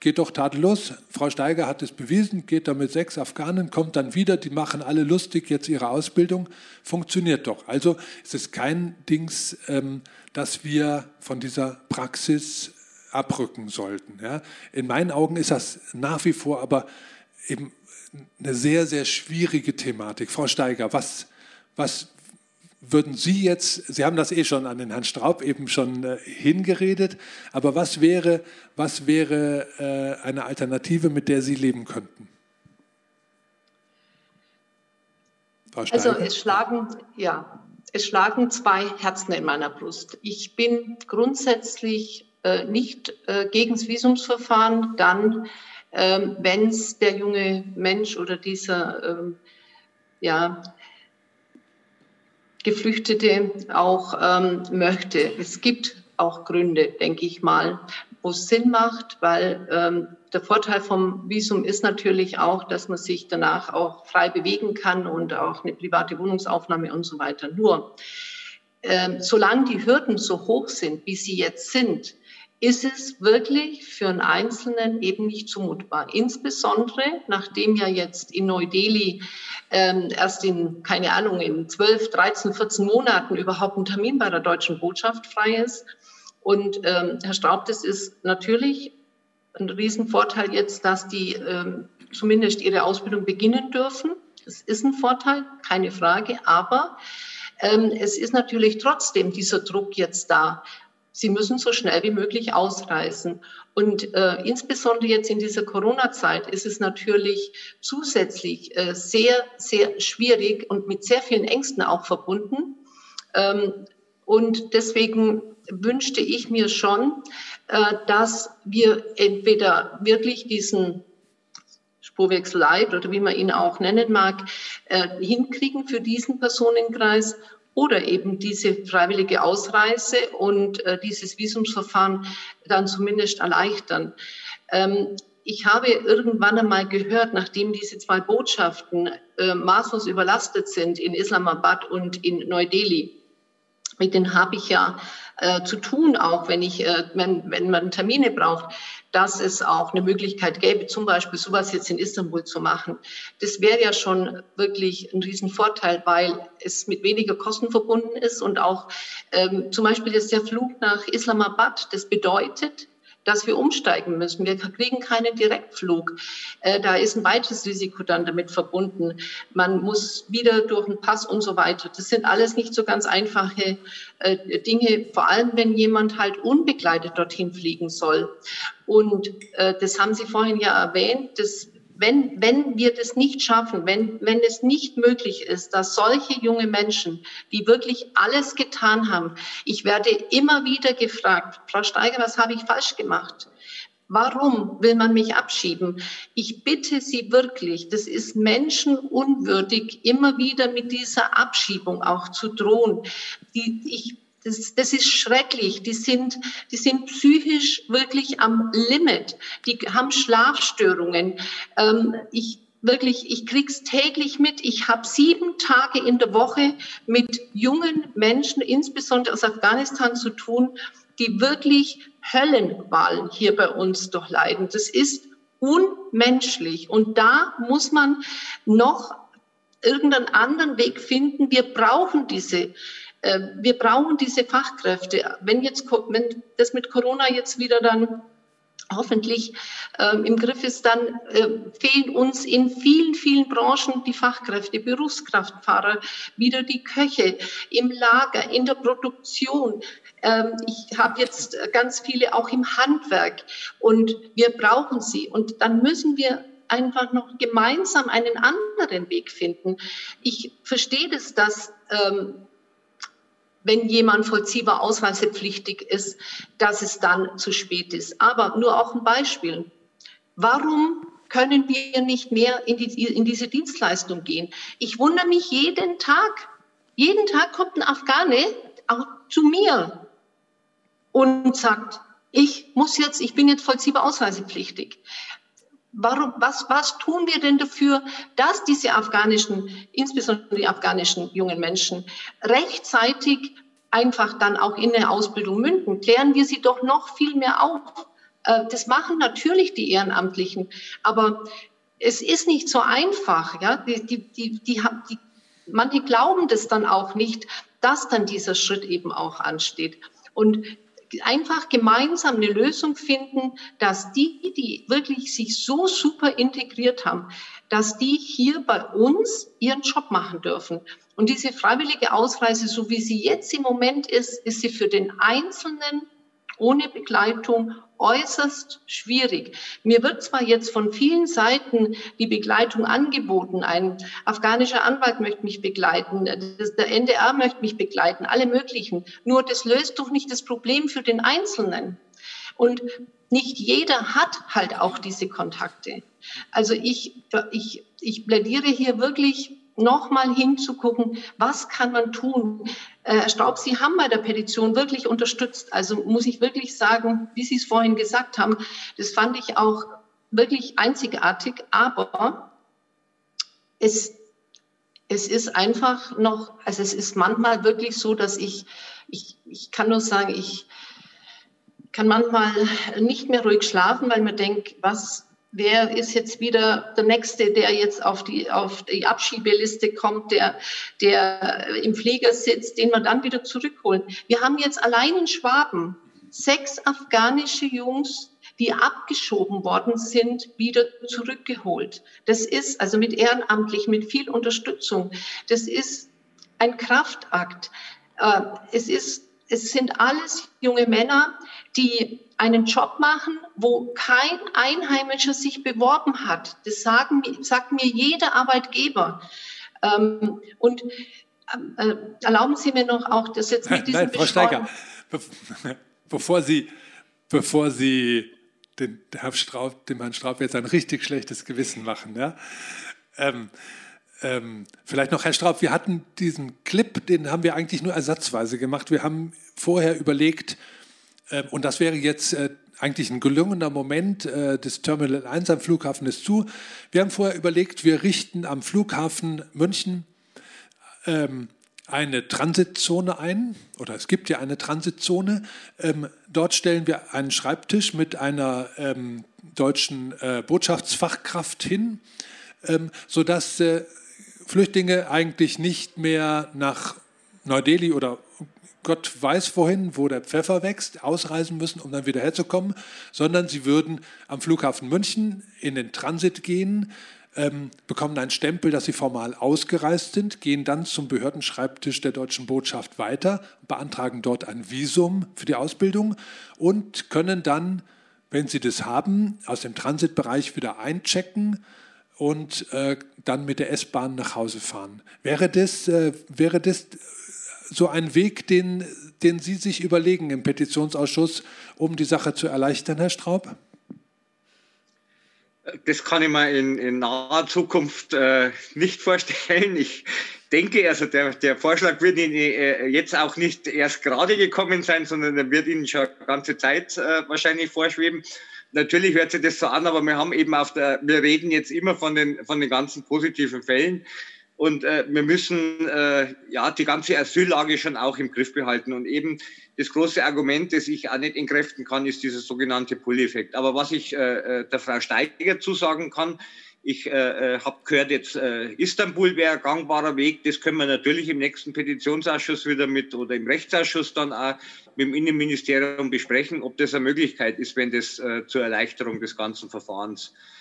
geht doch tadellos. Frau Steiger hat es bewiesen, geht da mit sechs Afghanen, kommt dann wieder, die machen alle lustig jetzt ihre Ausbildung, funktioniert doch. Also es ist kein Dings, ähm, dass wir von dieser Praxis abrücken sollten. In meinen Augen ist das nach wie vor aber eben eine sehr, sehr schwierige Thematik. Frau Steiger, was, was würden Sie jetzt, Sie haben das eh schon an den Herrn Straub eben schon äh, hingeredet, aber was wäre, was wäre äh, eine Alternative, mit der Sie leben könnten? also es schlagen, ja, es schlagen zwei Herzen in meiner Brust. Ich bin grundsätzlich äh, nicht äh, gegen das Visumsverfahren, dann, ähm, wenn es der junge Mensch oder dieser ähm, ja, Geflüchtete auch ähm, möchte. Es gibt auch Gründe, denke ich mal, wo es Sinn macht, weil ähm, der Vorteil vom Visum ist natürlich auch, dass man sich danach auch frei bewegen kann und auch eine private Wohnungsaufnahme und so weiter. Nur, ähm, solange die Hürden so hoch sind, wie sie jetzt sind, ist es wirklich für einen Einzelnen eben nicht zumutbar. Insbesondere nachdem ja jetzt in Neu-Delhi ähm, erst in, keine Ahnung, in 12, 13, 14 Monaten überhaupt ein Termin bei der deutschen Botschaft frei ist. Und ähm, Herr Straub, das ist natürlich ein Riesenvorteil jetzt, dass die ähm, zumindest ihre Ausbildung beginnen dürfen. Das ist ein Vorteil, keine Frage. Aber ähm, es ist natürlich trotzdem dieser Druck jetzt da. Sie müssen so schnell wie möglich ausreisen. Und äh, insbesondere jetzt in dieser Corona-Zeit ist es natürlich zusätzlich äh, sehr, sehr schwierig und mit sehr vielen Ängsten auch verbunden. Ähm, und deswegen wünschte ich mir schon, äh, dass wir entweder wirklich diesen Spurwechsel Light oder wie man ihn auch nennen mag, äh, hinkriegen für diesen Personenkreis oder eben diese freiwillige Ausreise und äh, dieses Visumsverfahren dann zumindest erleichtern. Ähm, ich habe irgendwann einmal gehört, nachdem diese zwei Botschaften äh, maßlos überlastet sind in Islamabad und in Neu-Delhi, mit denen habe ich ja äh, zu tun, auch wenn, ich, äh, wenn, wenn man Termine braucht, dass es auch eine Möglichkeit gäbe, zum Beispiel sowas jetzt in Istanbul zu machen. Das wäre ja schon wirklich ein Riesenvorteil, weil es mit weniger Kosten verbunden ist und auch ähm, zum Beispiel jetzt der Flug nach Islamabad, das bedeutet, dass wir umsteigen müssen. Wir kriegen keinen Direktflug. Äh, da ist ein weiteres Risiko dann damit verbunden. Man muss wieder durch einen Pass und so weiter. Das sind alles nicht so ganz einfache äh, Dinge, vor allem wenn jemand halt unbegleitet dorthin fliegen soll. Und äh, das haben Sie vorhin ja erwähnt, das wenn, wenn wir das nicht schaffen, wenn, wenn es nicht möglich ist, dass solche junge Menschen, die wirklich alles getan haben, ich werde immer wieder gefragt, Frau Steiger, was habe ich falsch gemacht? Warum will man mich abschieben? Ich bitte Sie wirklich, das ist menschenunwürdig, immer wieder mit dieser Abschiebung auch zu drohen. Die, ich das, das ist schrecklich. Die sind, die sind psychisch wirklich am Limit. Die haben Schlafstörungen. Ähm, ich wirklich, ich krieg's täglich mit. Ich habe sieben Tage in der Woche mit jungen Menschen, insbesondere aus Afghanistan, zu tun, die wirklich Höllenqualen hier bei uns durchleiden. Das ist unmenschlich. Und da muss man noch irgendeinen anderen Weg finden. Wir brauchen diese wir brauchen diese Fachkräfte. Wenn jetzt, wenn das mit Corona jetzt wieder dann hoffentlich ähm, im Griff ist, dann äh, fehlen uns in vielen, vielen Branchen die Fachkräfte, Berufskraftfahrer, wieder die Köche im Lager, in der Produktion. Ähm, ich habe jetzt ganz viele auch im Handwerk und wir brauchen sie. Und dann müssen wir einfach noch gemeinsam einen anderen Weg finden. Ich verstehe das, dass ähm, wenn jemand vollziehbar ausweisepflichtig ist, dass es dann zu spät ist. Aber nur auch ein Beispiel. Warum können wir nicht mehr in, die, in diese Dienstleistung gehen? Ich wundere mich jeden Tag. Jeden Tag kommt ein Afghane auch zu mir und sagt, ich muss jetzt, ich bin jetzt vollziehbar ausweisepflichtig. Warum, was, was tun wir denn dafür, dass diese afghanischen, insbesondere die afghanischen jungen Menschen, rechtzeitig einfach dann auch in eine Ausbildung münden? Klären wir sie doch noch viel mehr auf. Äh, das machen natürlich die Ehrenamtlichen, aber es ist nicht so einfach. Ja? Die, die, die, die, die, manche glauben das dann auch nicht, dass dann dieser Schritt eben auch ansteht. Und einfach gemeinsam eine Lösung finden, dass die, die wirklich sich so super integriert haben, dass die hier bei uns ihren Job machen dürfen. Und diese freiwillige Ausreise, so wie sie jetzt im Moment ist, ist sie für den Einzelnen ohne Begleitung äußerst schwierig. Mir wird zwar jetzt von vielen Seiten die Begleitung angeboten. Ein afghanischer Anwalt möchte mich begleiten, der NDR möchte mich begleiten, alle möglichen. Nur das löst doch nicht das Problem für den Einzelnen. Und nicht jeder hat halt auch diese Kontakte. Also ich, ich, ich plädiere hier wirklich nochmal hinzugucken, was kann man tun. Äh, Herr Staub, Sie haben bei der Petition wirklich unterstützt. Also muss ich wirklich sagen, wie Sie es vorhin gesagt haben, das fand ich auch wirklich einzigartig. Aber es, es ist einfach noch, also es ist manchmal wirklich so, dass ich, ich, ich kann nur sagen, ich kann manchmal nicht mehr ruhig schlafen, weil man denkt, was wer ist jetzt wieder der Nächste, der jetzt auf die, auf die Abschiebeliste kommt, der, der im Flieger sitzt, den wir dann wieder zurückholen. Wir haben jetzt allein in Schwaben sechs afghanische Jungs, die abgeschoben worden sind, wieder zurückgeholt. Das ist also mit ehrenamtlich, mit viel Unterstützung. Das ist ein Kraftakt. Äh, es ist, es sind alles junge Männer, die einen Job machen, wo kein Einheimischer sich beworben hat. Das sagen, sagt mir jeder Arbeitgeber. Ähm, und äh, erlauben Sie mir noch auch das jetzt mit *laughs* diesem Nein, Frau Steiger, *laughs* bevor Sie, bevor Sie den, Herrn Straub, dem Herrn Straub jetzt ein richtig schlechtes Gewissen machen, ja? Ähm, ähm, vielleicht noch, Herr Straub, wir hatten diesen Clip, den haben wir eigentlich nur ersatzweise gemacht. Wir haben vorher überlegt, und das wäre jetzt äh, eigentlich ein gelungener Moment äh, des Terminal 1 am Flughafen ist zu. Wir haben vorher überlegt, wir richten am Flughafen München ähm, eine Transitzone ein, oder es gibt ja eine Transitzone. Ähm, dort stellen wir einen Schreibtisch mit einer deutschen äh, Botschaftsfachkraft hin, sodass Flüchtlinge eigentlich nicht mehr nach Neu-Delhi oder Gott weiß wohin, wo der Pfeffer wächst, ausreisen müssen, um dann wieder herzukommen, sondern sie würden am Flughafen München in den Transit gehen, ähm, bekommen einen Stempel, dass sie formal ausgereist sind, gehen dann zum Behördenschreibtisch der deutschen Botschaft weiter, beantragen dort ein Visum für die Ausbildung und können dann, wenn sie das haben, aus dem Transitbereich wieder einchecken und äh, dann mit der S-Bahn nach Hause fahren. Wäre das, äh, wäre das so ein Weg, den, den Sie sich überlegen im Petitionsausschuss, um die Sache zu erleichtern, Herr Straub? Das kann ich mir in, in naher Zukunft äh, nicht *laughs* vorstellen. Ich denke, also der, der Vorschlag wird Ihnen äh, jetzt auch nicht erst gerade gekommen sein, sondern der wird Ihnen schon ganze Zeit äh, wahrscheinlich vorschweben. Natürlich hört sich das so an, aber wir haben eben auf der, wir reden jetzt immer von den, von den ganzen positiven Fällen. Und äh, wir müssen äh, ja die ganze Asyllage schon auch im Griff behalten. Und eben das große Argument, das ich auch nicht entkräften kann, ist dieser sogenannte Pull-Effekt. Aber was ich äh, äh der Frau Steiger zusagen kann, Ich äh, habe gehört, jetzt äh, Istanbul wäre ein gangbarer Weg. Das können wir natürlich im nächsten Petitionsausschuss wieder mit oder im Rechtsausschuss dann auch mit dem Innenministerium besprechen, ob das eine Möglichkeit ist, wenn das äh, zur Erleichterung des ganzen Verfahrens äh,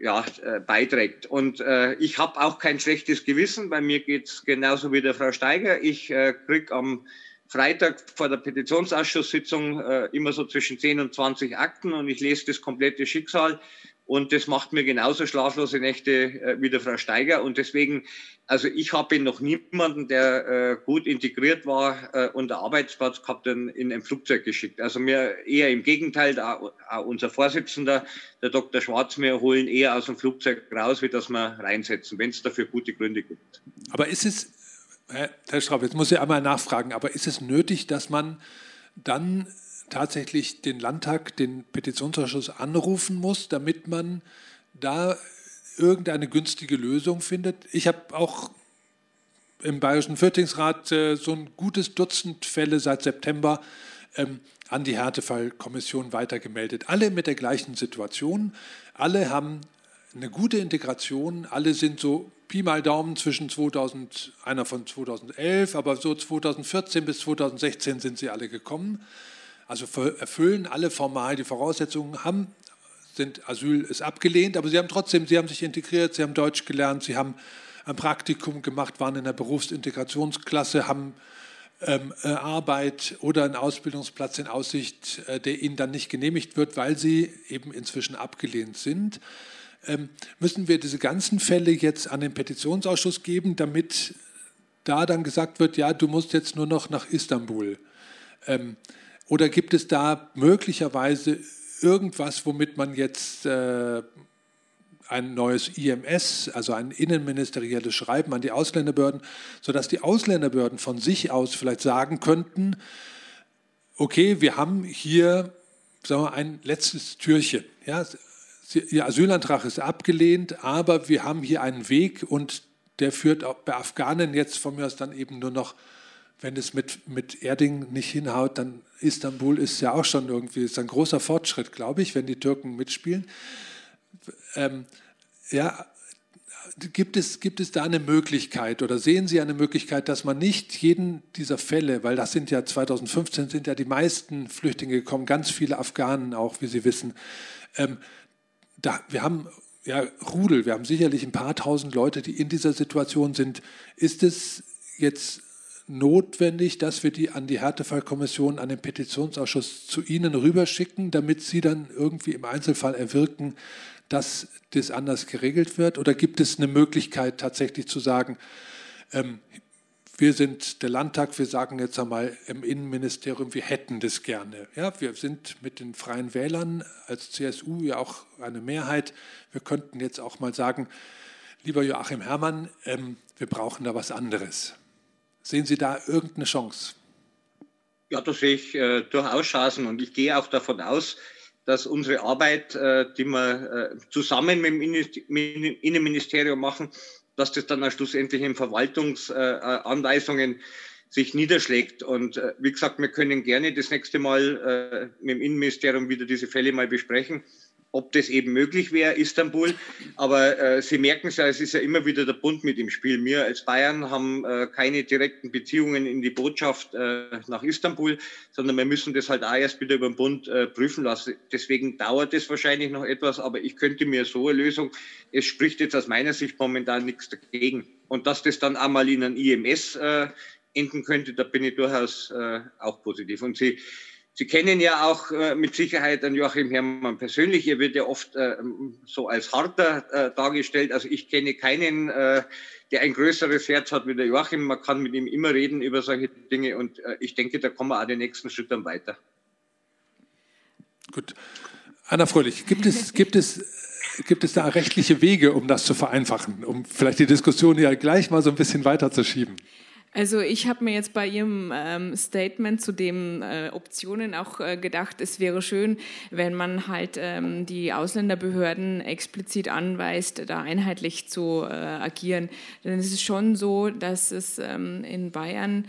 ja, äh, beiträgt. Und äh, ich habe auch kein schlechtes Gewissen. Bei mir geht's genauso wie der Frau Steiger. Ich äh, krieg am Freitag vor der Petitionsausschusssitzung äh, immer so zwischen 10 und 20 Akten und ich lese das komplette Schicksal und das macht mir genauso schlaflose Nächte äh, wie der Frau Steiger. Und deswegen, also ich habe noch niemanden, der äh, gut integriert war äh, und einen Arbeitsplatz gehabt, in, in ein Flugzeug geschickt. Also mir eher im Gegenteil, auch unser Vorsitzender, der Dr. Schwarz, wir holen eher aus dem Flugzeug raus, wie dass wir reinsetzen, wenn es dafür gute Gründe gibt. Aber ist es, Herr Straub, jetzt muss ich einmal nachfragen, aber ist es nötig, dass man dann tatsächlich den Landtag, den Petitionsausschuss anrufen muss, damit man da irgendeine günstige Lösung findet. Ich habe auch im Bayerischen Flüchtlingsrat äh, so ein gutes Dutzend Fälle seit September ähm, an die Härtefallkommission weitergemeldet. Alle mit der gleichen Situation. Alle haben eine gute Integration. Alle sind so Pi mal Daumen zwischen 2000, einer von 2011, aber so 2014 bis 2016 sind sie alle gekommen also erfüllen alle formal die Voraussetzungen, haben, sind Asyl ist abgelehnt, aber sie haben trotzdem, sie haben sich integriert, sie haben Deutsch gelernt, sie haben ein Praktikum gemacht, waren in der Berufsintegrationsklasse, haben ähm, äh, Arbeit oder einen Ausbildungsplatz in Aussicht, äh, der ihnen dann nicht genehmigt wird, weil sie eben inzwischen abgelehnt sind. Ähm, müssen wir diese ganzen Fälle jetzt an den Petitionsausschuss geben, damit da dann gesagt wird, ja, du musst jetzt nur noch nach Istanbul. Ähm, oder gibt es da möglicherweise irgendwas, womit man jetzt äh, ein neues IMS, also ein innenministerielles Schreiben an die Ausländerbehörden, sodass die Ausländerbehörden von sich aus vielleicht sagen könnten, okay, wir haben hier sagen wir, ein letztes Türchen. Ja, Ihr Asylantrag ist abgelehnt, aber wir haben hier einen Weg und der führt bei Afghanen jetzt von mir aus dann eben nur noch wenn es mit, mit Erding nicht hinhaut, dann Istanbul ist ja auch schon irgendwie ist ein großer Fortschritt, glaube ich, wenn die Türken mitspielen. Ähm, ja, gibt es, gibt es da eine Möglichkeit oder sehen Sie eine Möglichkeit, dass man nicht jeden dieser Fälle, weil das sind ja 2015 sind ja die meisten Flüchtlinge gekommen, ganz viele Afghanen auch, wie Sie wissen. Ähm, da, wir haben ja Rudel, wir haben sicherlich ein paar tausend Leute, die in dieser Situation sind. Ist es jetzt notwendig, dass wir die an die Härtefallkommission, an den Petitionsausschuss zu Ihnen rüberschicken, damit Sie dann irgendwie im Einzelfall erwirken, dass das anders geregelt wird? Oder gibt es eine Möglichkeit tatsächlich zu sagen, ähm, wir sind der Landtag, wir sagen jetzt einmal im Innenministerium, wir hätten das gerne. Ja, wir sind mit den Freien Wählern als CSU ja auch eine Mehrheit. Wir könnten jetzt auch mal sagen, lieber Joachim Herrmann, ähm, wir brauchen da was anderes. Sehen Sie da irgendeine Chance? Ja, da sehe ich äh, durchaus Chancen und ich gehe auch davon aus, dass unsere Arbeit, äh, die wir äh, zusammen mit dem Innenministerium machen, dass das dann auch schlussendlich in Verwaltungsanweisungen sich niederschlägt. Und äh, wie gesagt, wir können gerne das nächste Mal äh, mit dem Innenministerium wieder diese Fälle mal besprechen ob das eben möglich wäre, Istanbul. Aber äh, Sie merken es ja, es ist ja immer wieder der Bund mit im Spiel. Wir als Bayern haben äh, keine direkten Beziehungen in die Botschaft äh, nach Istanbul, sondern wir müssen das halt auch erst wieder über den Bund äh, prüfen lassen. Deswegen dauert es wahrscheinlich noch etwas, aber ich könnte mir so eine Lösung, es spricht jetzt aus meiner Sicht momentan nichts dagegen. Und dass das dann einmal in ein IMS äh, enden könnte, da bin ich durchaus äh, auch positiv. Und Sie Sie kennen ja auch äh, mit Sicherheit an Joachim Herrmann persönlich. Er wird ja oft äh, so als harter äh, dargestellt. Also ich kenne keinen, äh, der ein größeres Herz hat wie der Joachim. Man kann mit ihm immer reden über solche Dinge und äh, ich denke, da kommen wir auch den nächsten Schritt dann weiter. Gut. Anna Fröhlich, gibt es, gibt es, gibt es da rechtliche Wege, um das zu vereinfachen, um vielleicht die Diskussion ja gleich mal so ein bisschen weiterzuschieben? Also ich habe mir jetzt bei Ihrem ähm, Statement zu den äh, Optionen auch äh, gedacht, es wäre schön, wenn man halt ähm, die Ausländerbehörden explizit anweist, da einheitlich zu äh, agieren. Denn es ist schon so, dass es ähm, in Bayern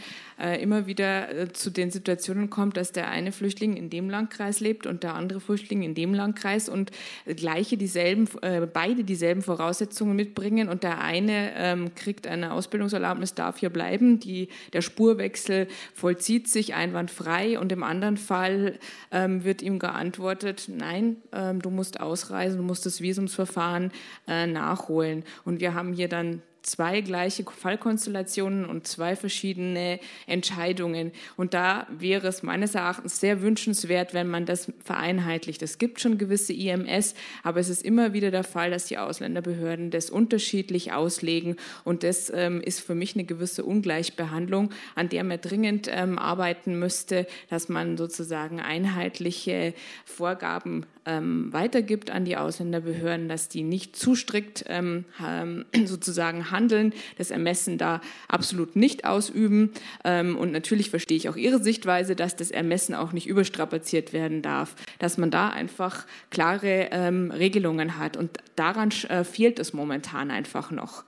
immer wieder äh, zu den Situationen kommt, dass der eine Flüchtling in dem Landkreis lebt und der andere Flüchtling in dem Landkreis und gleiche dieselben, äh, beide dieselben Voraussetzungen mitbringen und der eine ähm, kriegt eine Ausbildungserlaubnis, darf hier bleiben die, der Spurwechsel vollzieht sich einwandfrei und im anderen Fall ähm, wird ihm geantwortet, nein, ähm, du musst ausreisen, du musst das Visumsverfahren äh, nachholen. Und wir haben hier dann zwei gleiche Fallkonstellationen und zwei verschiedene Entscheidungen. Und da wäre es meines Erachtens sehr wünschenswert, wenn man das vereinheitlicht. Es gibt schon gewisse IMS, aber es ist immer wieder der Fall, dass die Ausländerbehörden das unterschiedlich auslegen. Und das ähm, ist für mich eine gewisse Ungleichbehandlung, an der man dringend ähm, arbeiten müsste, dass man sozusagen einheitliche Vorgaben ähm, weitergibt an die Ausländerbehörden, dass die nicht zu strikt ähm, *clears throat* sozusagen handeln, das Ermessen da absolut nicht ausüben. Ähm, und natürlich verstehe ich auch Ihre Sichtweise, dass das Ermessen auch nicht überstrapaziert werden darf, dass man da einfach klare ähm, Regelungen hat. Und daran äh, fehlt es momentan einfach noch.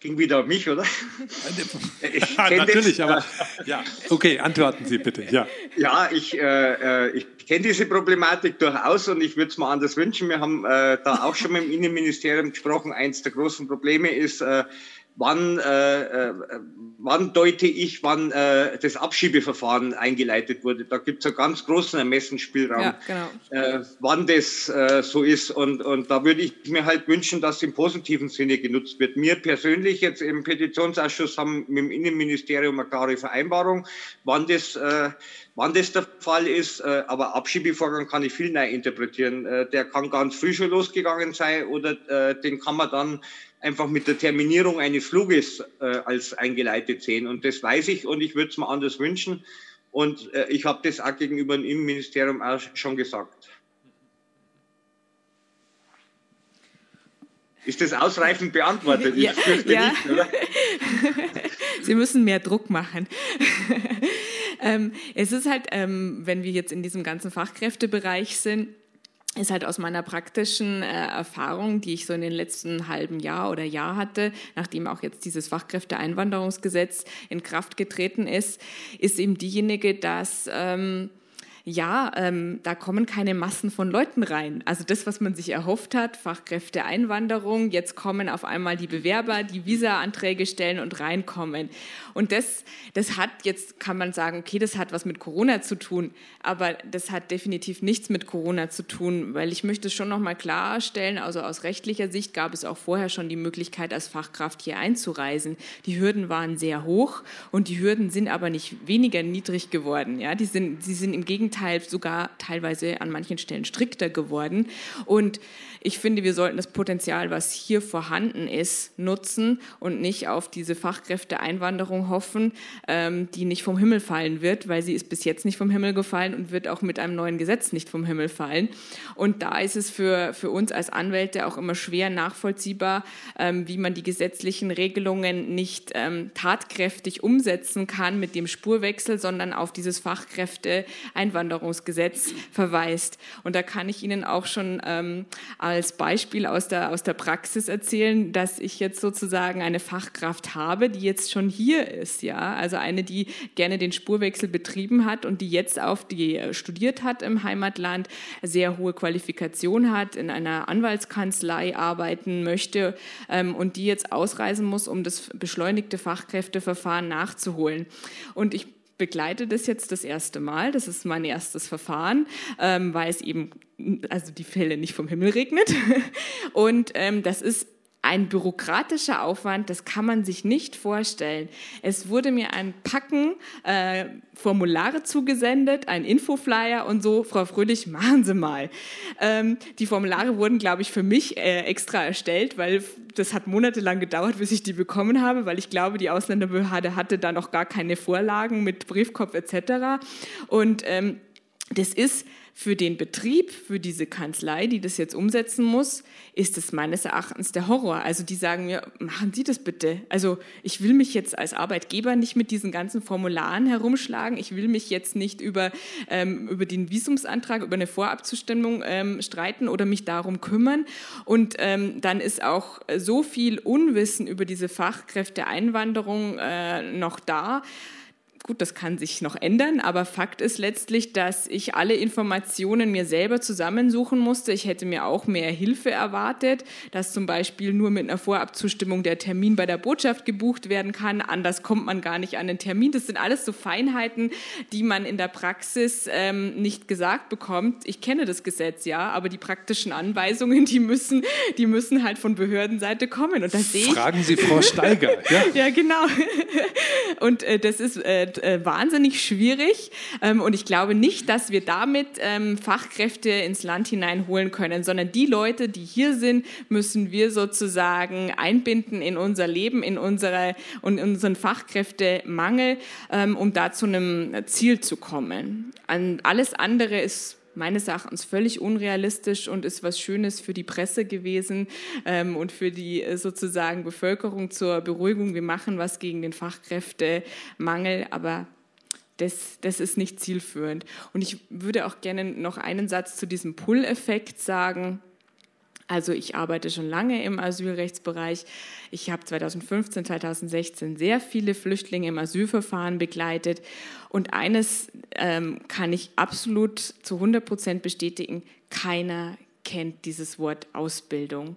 Ging wieder um mich, oder? *laughs* ja, natürlich, aber ja, okay, antworten Sie bitte. Ja, ja ich, äh, äh ich kenne diese Problematik durchaus und ich würde es mir anders wünschen. Wir haben äh, da auch schon mit dem Innenministerium gesprochen. Eins der großen Probleme ist, äh, wann, äh, äh, wann deute ich, wann äh, das Abschiebeverfahren eingeleitet wurde. Da gibt es einen ganz großen Ermessensspielraum, ja, genau. äh, wann das äh, so ist. Und, und da würde ich mir halt wünschen, dass im positiven Sinne genutzt wird. Mir persönlich jetzt im Petitionsausschuss haben mit dem Innenministerium eine klare Vereinbarung, wann das äh, Wann das der Fall ist, aber Abschiebevorgang kann ich viel neu interpretieren. Der kann ganz früh schon losgegangen sein oder den kann man dann einfach mit der Terminierung eines Fluges äh, als eingeleitet sehen. Und das weiß ich und ich würde es mir anders wünschen. Und äh, ich habe das auch gegenüber dem Innenministerium auch schon gesagt. Ist das ausreichend beantwortet? ja, ja. Nicht, *laughs* Sie müssen mehr Druck machen. *laughs* ähm, es ist halt, ähm, wenn wir jetzt in diesem ganzen Fachkräftebereich sind, ist halt aus meiner praktischen äh, Erfahrung, die ich so in den letzten halben Jahr oder Jahr hatte, nachdem auch jetzt dieses Fachkräfteeinwanderungsgesetz in Kraft getreten ist, ist eben diejenige, dass ähm, ja, ähm, da kommen keine Massen von Leuten rein. Also das, was man sich erhofft hat, Fachkräfteeinwanderung, jetzt kommen auf einmal die Bewerber, die Visa-Anträge stellen und reinkommen. Und das, das hat, jetzt kann man sagen, okay, das hat was mit Corona zu tun, aber das hat definitiv nichts mit Corona zu tun, weil ich möchte es schon nochmal klarstellen, also aus rechtlicher Sicht gab es auch vorher schon die Möglichkeit, als Fachkraft hier einzureisen. Die Hürden waren sehr hoch und die Hürden sind aber nicht weniger niedrig geworden. Ja, die sind, sie sind im Gegenteil Gegenteil sogar teilweise an manchen Stellen strikter geworden. Und ich finde, wir sollten das Potenzial, was hier vorhanden ist, nutzen und nicht auf diese Fachkräfteeinwanderung hoffen, ähm, die nicht vom Himmel fallen wird, weil sie ist bis jetzt nicht vom Himmel gefallen und wird auch mit einem neuen Gesetz nicht vom Himmel fallen. Und da ist es für, für uns als Anwälte auch immer schwer nachvollziehbar, ähm, wie man die gesetzlichen Regelungen nicht ähm, tatkräftig umsetzen kann mit dem Spurwechsel, sondern auf dieses Fachkräfteeinwanderungsgesetz verweist. Und da kann ich Ihnen auch schon ähm, als Beispiel aus der, aus der Praxis erzählen, dass ich jetzt sozusagen eine Fachkraft habe, die jetzt schon hier ist, ja, also eine, die gerne den Spurwechsel betrieben hat und die jetzt auf die äh, studiert hat im Heimatland, sehr hohe Qualifikation hat, in einer Anwaltskanzlei arbeiten möchte ähm, und die jetzt ausreisen muss, um das beschleunigte Fachkräfteverfahren nachzuholen. Und ich begleite das jetzt das erste Mal. Das ist mein erstes Verfahren, ähm, weil es eben, also die Fälle nicht vom Himmel regnet. *laughs* Und ähm, das ist ein bürokratischer Aufwand, das kann man sich nicht vorstellen. Es wurde mir ein Packen äh, Formulare zugesendet, ein Infoflyer und so, Frau Fröhlich, machen Sie mal. Ähm, die Formulare wurden, glaube ich, für mich äh, extra erstellt, weil das hat monatelang gedauert, bis ich die bekommen habe, weil ich glaube, die Ausländerbehörde hatte da noch gar keine Vorlagen mit Briefkopf etc. Und ähm, das ist für den Betrieb, für diese Kanzlei, die das jetzt umsetzen muss, ist es meines Erachtens der Horror. Also die sagen mir, machen Sie das bitte. Also ich will mich jetzt als Arbeitgeber nicht mit diesen ganzen Formularen herumschlagen. Ich will mich jetzt nicht über, ähm, über den Visumsantrag, über eine Vorabzustimmung ähm, streiten oder mich darum kümmern. Und ähm, dann ist auch so viel Unwissen über diese Fachkräfteeinwanderung äh, noch da Gut, das kann sich noch ändern, aber Fakt ist letztlich, dass ich alle Informationen mir selber zusammensuchen musste. Ich hätte mir auch mehr Hilfe erwartet, dass zum Beispiel nur mit einer Vorabzustimmung der Termin bei der Botschaft gebucht werden kann. Anders kommt man gar nicht an den Termin. Das sind alles so Feinheiten, die man in der Praxis ähm, nicht gesagt bekommt. Ich kenne das Gesetz ja, aber die praktischen Anweisungen, die müssen, die müssen halt von Behördenseite kommen. Und das sehe ich. Fragen Sie Frau Steiger. Ja, *laughs* ja genau. Und äh, das ist äh, äh, wahnsinnig schwierig. Ähm, und ich glaube nicht, dass wir damit ähm, Fachkräfte ins Land hineinholen können, sondern die Leute, die hier sind, müssen wir sozusagen einbinden in unser Leben, in, unsere, in unseren Fachkräftemangel, ähm, um da zu einem Ziel zu kommen. An alles andere ist meines Erachtens völlig unrealistisch und ist was Schönes für die Presse gewesen ähm, und für die äh, sozusagen Bevölkerung zur Beruhigung. Wir machen was gegen den Fachkräftemangel, aber das, das ist nicht zielführend. Und ich würde auch gerne noch einen Satz zu diesem Pull-Effekt sagen. Also ich arbeite schon lange im Asylrechtsbereich. Ich habe 2015, 2016 sehr viele Flüchtlinge im Asylverfahren begleitet. Und eines ähm, kann ich absolut zu 100 Prozent bestätigen, keiner kennt dieses Wort Ausbildung.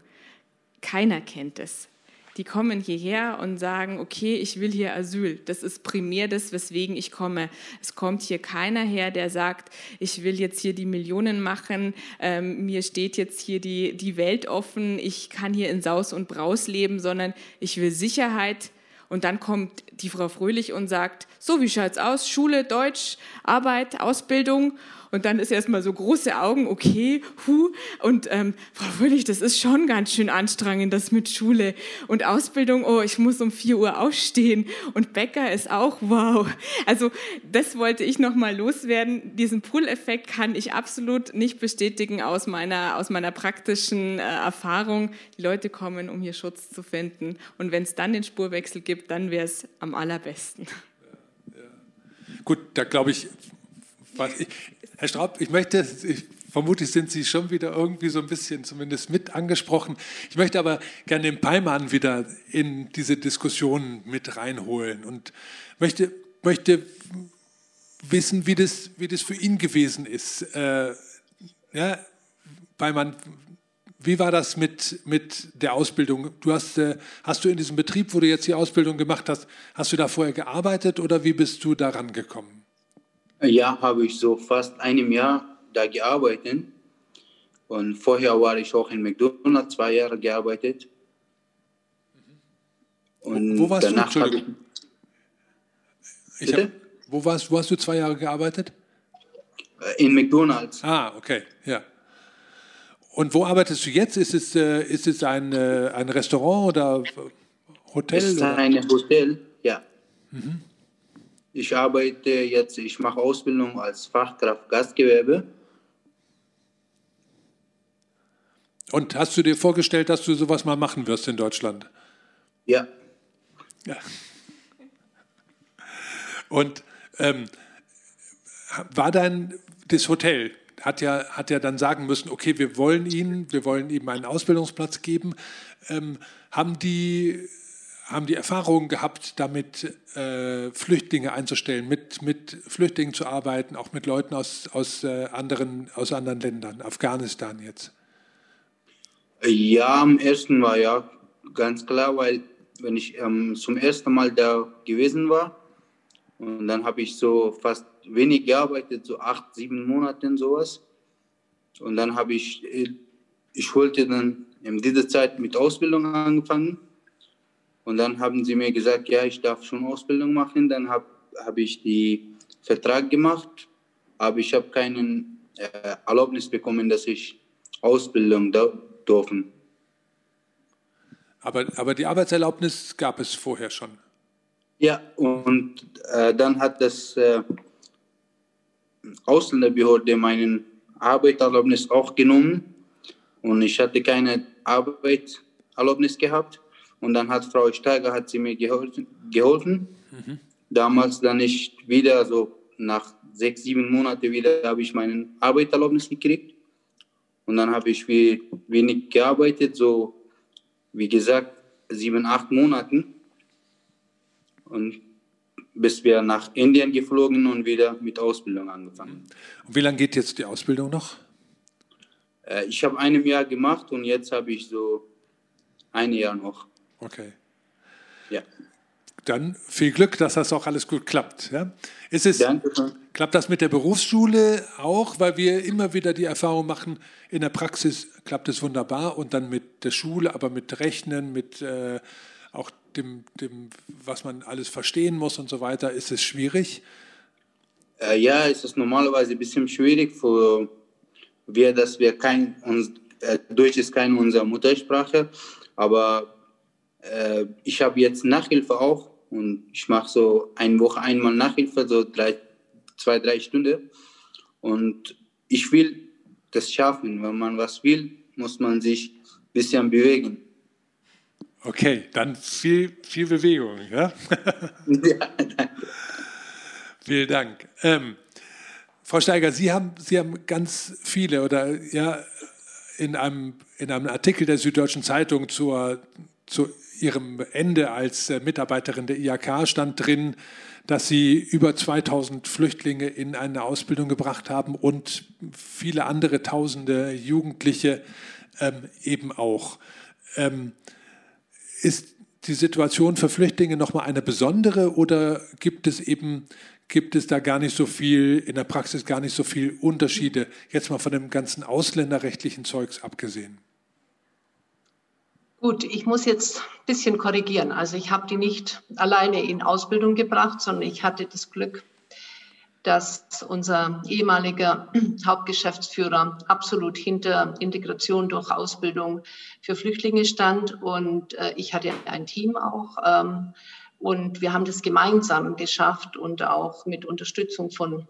Keiner kennt es die kommen hierher und sagen, okay, ich will hier Asyl. Das ist primär das, weswegen ich komme. Es kommt hier keiner her, der sagt, ich will jetzt hier die Millionen machen, ähm, mir steht jetzt hier die, die Welt offen, ich kann hier in Saus und Braus leben, sondern ich will Sicherheit. Und dann kommt die Frau Fröhlich und sagt, so, wie schaut's aus? Schule, Deutsch, Arbeit, Ausbildung. Und dann ist erstmal so große Augen, okay, hu. Und ähm, Frau Fröhlich, das ist schon ganz schön anstrengend, das mit Schule und Ausbildung. Oh, ich muss um 4 Uhr aufstehen. Und Bäcker ist auch wow. Also das wollte ich nochmal loswerden. Diesen Pull-Effekt kann ich absolut nicht bestätigen aus meiner, aus meiner praktischen äh, Erfahrung. Die Leute kommen, um hier Schutz zu finden. Und wenn es dann den Spurwechsel gibt, dann wäre es am allerbesten. Gut, da glaube ich, ich, Herr Straub, ich möchte, ich, vermutlich sind Sie schon wieder irgendwie so ein bisschen zumindest mit angesprochen. Ich möchte aber gerne den Peimann wieder in diese Diskussion mit reinholen und möchte, möchte wissen, wie das, wie das für ihn gewesen ist. Äh, ja, Peimann, wie war das mit, mit der Ausbildung? Du hast, äh, hast du in diesem Betrieb, wo du jetzt die Ausbildung gemacht hast, hast du da vorher gearbeitet oder wie bist du daran gekommen? Ja, habe ich so fast einem Jahr da gearbeitet. Und vorher war ich auch in McDonald's zwei Jahre gearbeitet. Und wo, wo warst danach du? Ich, ich hab, wo, warst, wo hast du zwei Jahre gearbeitet? Äh, in McDonald's. Ah, okay, ja. Und wo arbeitest du jetzt? Ist es, äh, ist es ein, äh, ein Restaurant oder Hotel? Es ist ein Hotel, ja. Mhm. Ich arbeite jetzt, ich mache Ausbildung als Fachkraft Gastgewerbe. Und hast du dir vorgestellt, dass du sowas mal machen wirst in Deutschland? Ja. ja. Und ähm, war dann das Hotel, hat ja, hat ja dann sagen müssen, okay, wir wollen Ihnen, wir wollen ihm einen Ausbildungsplatz geben. Ähm, haben die haben die Erfahrung gehabt, damit äh, Flüchtlinge einzustellen, mit, mit Flüchtlingen zu arbeiten, auch mit Leuten aus, aus, äh, anderen, aus anderen Ländern, Afghanistan jetzt? Ja, am ersten war ja ganz klar, weil wenn ich ähm, zum ersten Mal da gewesen war, und dann habe ich so fast wenig gearbeitet, so acht, sieben Monate und sowas. Und dann habe ich, ich wollte dann in dieser Zeit mit Ausbildung angefangen und dann haben sie mir gesagt, ja, ich darf schon Ausbildung machen. Dann habe hab ich die Vertrag gemacht, aber ich habe keinen äh, Erlaubnis bekommen, dass ich Ausbildung da dürfen. Aber, aber die Arbeitserlaubnis gab es vorher schon. Ja, und äh, dann hat das, äh, Ausländerbehörde meinen Arbeitserlaubnis auch genommen und ich hatte keine Arbeitserlaubnis gehabt. Und dann hat Frau Steiger hat sie mir geholfen. geholfen. Mhm. Damals dann ich wieder so nach sechs, sieben Monaten wieder habe ich meinen Arbeitserlaubnis gekriegt. Und dann habe ich wie, wenig gearbeitet, so wie gesagt sieben, acht Monaten. Und bis wir nach Indien geflogen und wieder mit Ausbildung angefangen. Und wie lange geht jetzt die Ausbildung noch? Äh, ich habe ein Jahr gemacht und jetzt habe ich so ein Jahr noch. Okay. Ja. Dann viel Glück, dass das auch alles gut klappt. Ja? Ist es. Klappt das mit der Berufsschule auch, weil wir immer wieder die Erfahrung machen, in der Praxis klappt es wunderbar und dann mit der Schule, aber mit Rechnen, mit äh, auch dem, dem, was man alles verstehen muss und so weiter, ist es schwierig? Äh, ja, es ist normalerweise ein bisschen schwierig für wir, dass wir kein, uns, äh, Deutsch ist keine unsere Muttersprache, aber äh, ich habe jetzt Nachhilfe auch und ich mache so eine Woche einmal Nachhilfe, so drei, zwei, drei Stunden und ich will das schaffen. Wenn man was will, muss man sich ein bisschen bewegen. Okay, dann viel, viel Bewegung. Ja? *laughs* ja *laughs* danke. Vielen Dank. Ähm, Frau Steiger, Sie haben, Sie haben ganz viele oder ja in einem, in einem Artikel der Süddeutschen Zeitung zur, zu Ihrem Ende als äh, Mitarbeiterin der IHK stand drin, dass Sie über 2000 Flüchtlinge in eine Ausbildung gebracht haben und viele andere Tausende Jugendliche ähm, eben auch. Ähm, ist die Situation für Flüchtlinge nochmal eine besondere oder gibt es eben gibt es da gar nicht so viel, in der Praxis gar nicht so viel Unterschiede, jetzt mal von dem ganzen ausländerrechtlichen Zeugs abgesehen? Gut, ich muss jetzt ein bisschen korrigieren. Also ich habe die nicht alleine in Ausbildung gebracht, sondern ich hatte das Glück, dass unser ehemaliger *clears throat* Hauptgeschäftsführer absolut hinter Integration durch Ausbildung für Flüchtlinge stand. Und äh, ich hatte ein Team auch. Ähm, und wir haben das gemeinsam geschafft und auch mit Unterstützung von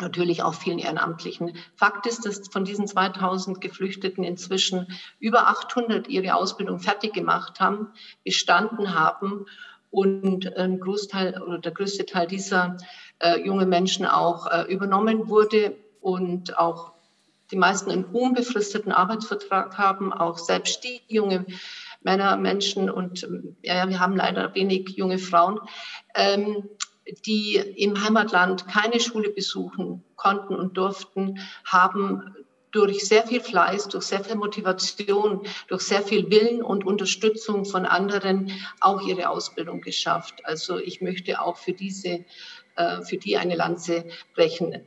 natürlich auch vielen Ehrenamtlichen. Fakt ist, dass von diesen 2000 Geflüchteten inzwischen über 800 ihre Ausbildung fertig gemacht haben, bestanden haben und ein Großteil oder der größte Teil dieser äh, jungen Menschen auch äh, übernommen wurde und auch die meisten einen unbefristeten Arbeitsvertrag haben, auch selbst die junge Männer, Menschen und ja, wir haben leider wenig junge Frauen. Ähm, die im Heimatland keine Schule besuchen konnten und durften, haben durch sehr viel Fleiß, durch sehr viel Motivation, durch sehr viel Willen und Unterstützung von anderen auch ihre Ausbildung geschafft. Also ich möchte auch für diese, äh, für die eine Lanze brechen.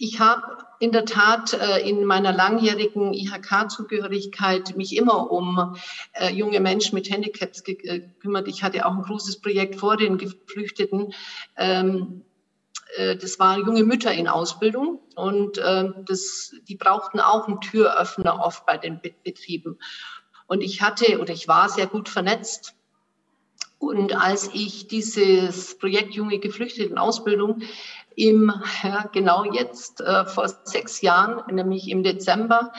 Ähm, ich habe in der Tat äh, in meiner langjährigen IHK-Zugehörigkeit mich immer um äh, junge Menschen mit Handicaps äh, gekümmert. Ich hatte auch ein großes Projekt vor den Geflüchteten. Ähm, das waren junge Mütter in Ausbildung und das, die brauchten auch einen Türöffner oft bei den Betrieben. Und ich hatte oder ich war sehr gut vernetzt. Und als ich dieses Projekt Junge Geflüchteten Ausbildung im, genau jetzt, äh, vor sechs Jahren, nämlich im Dezember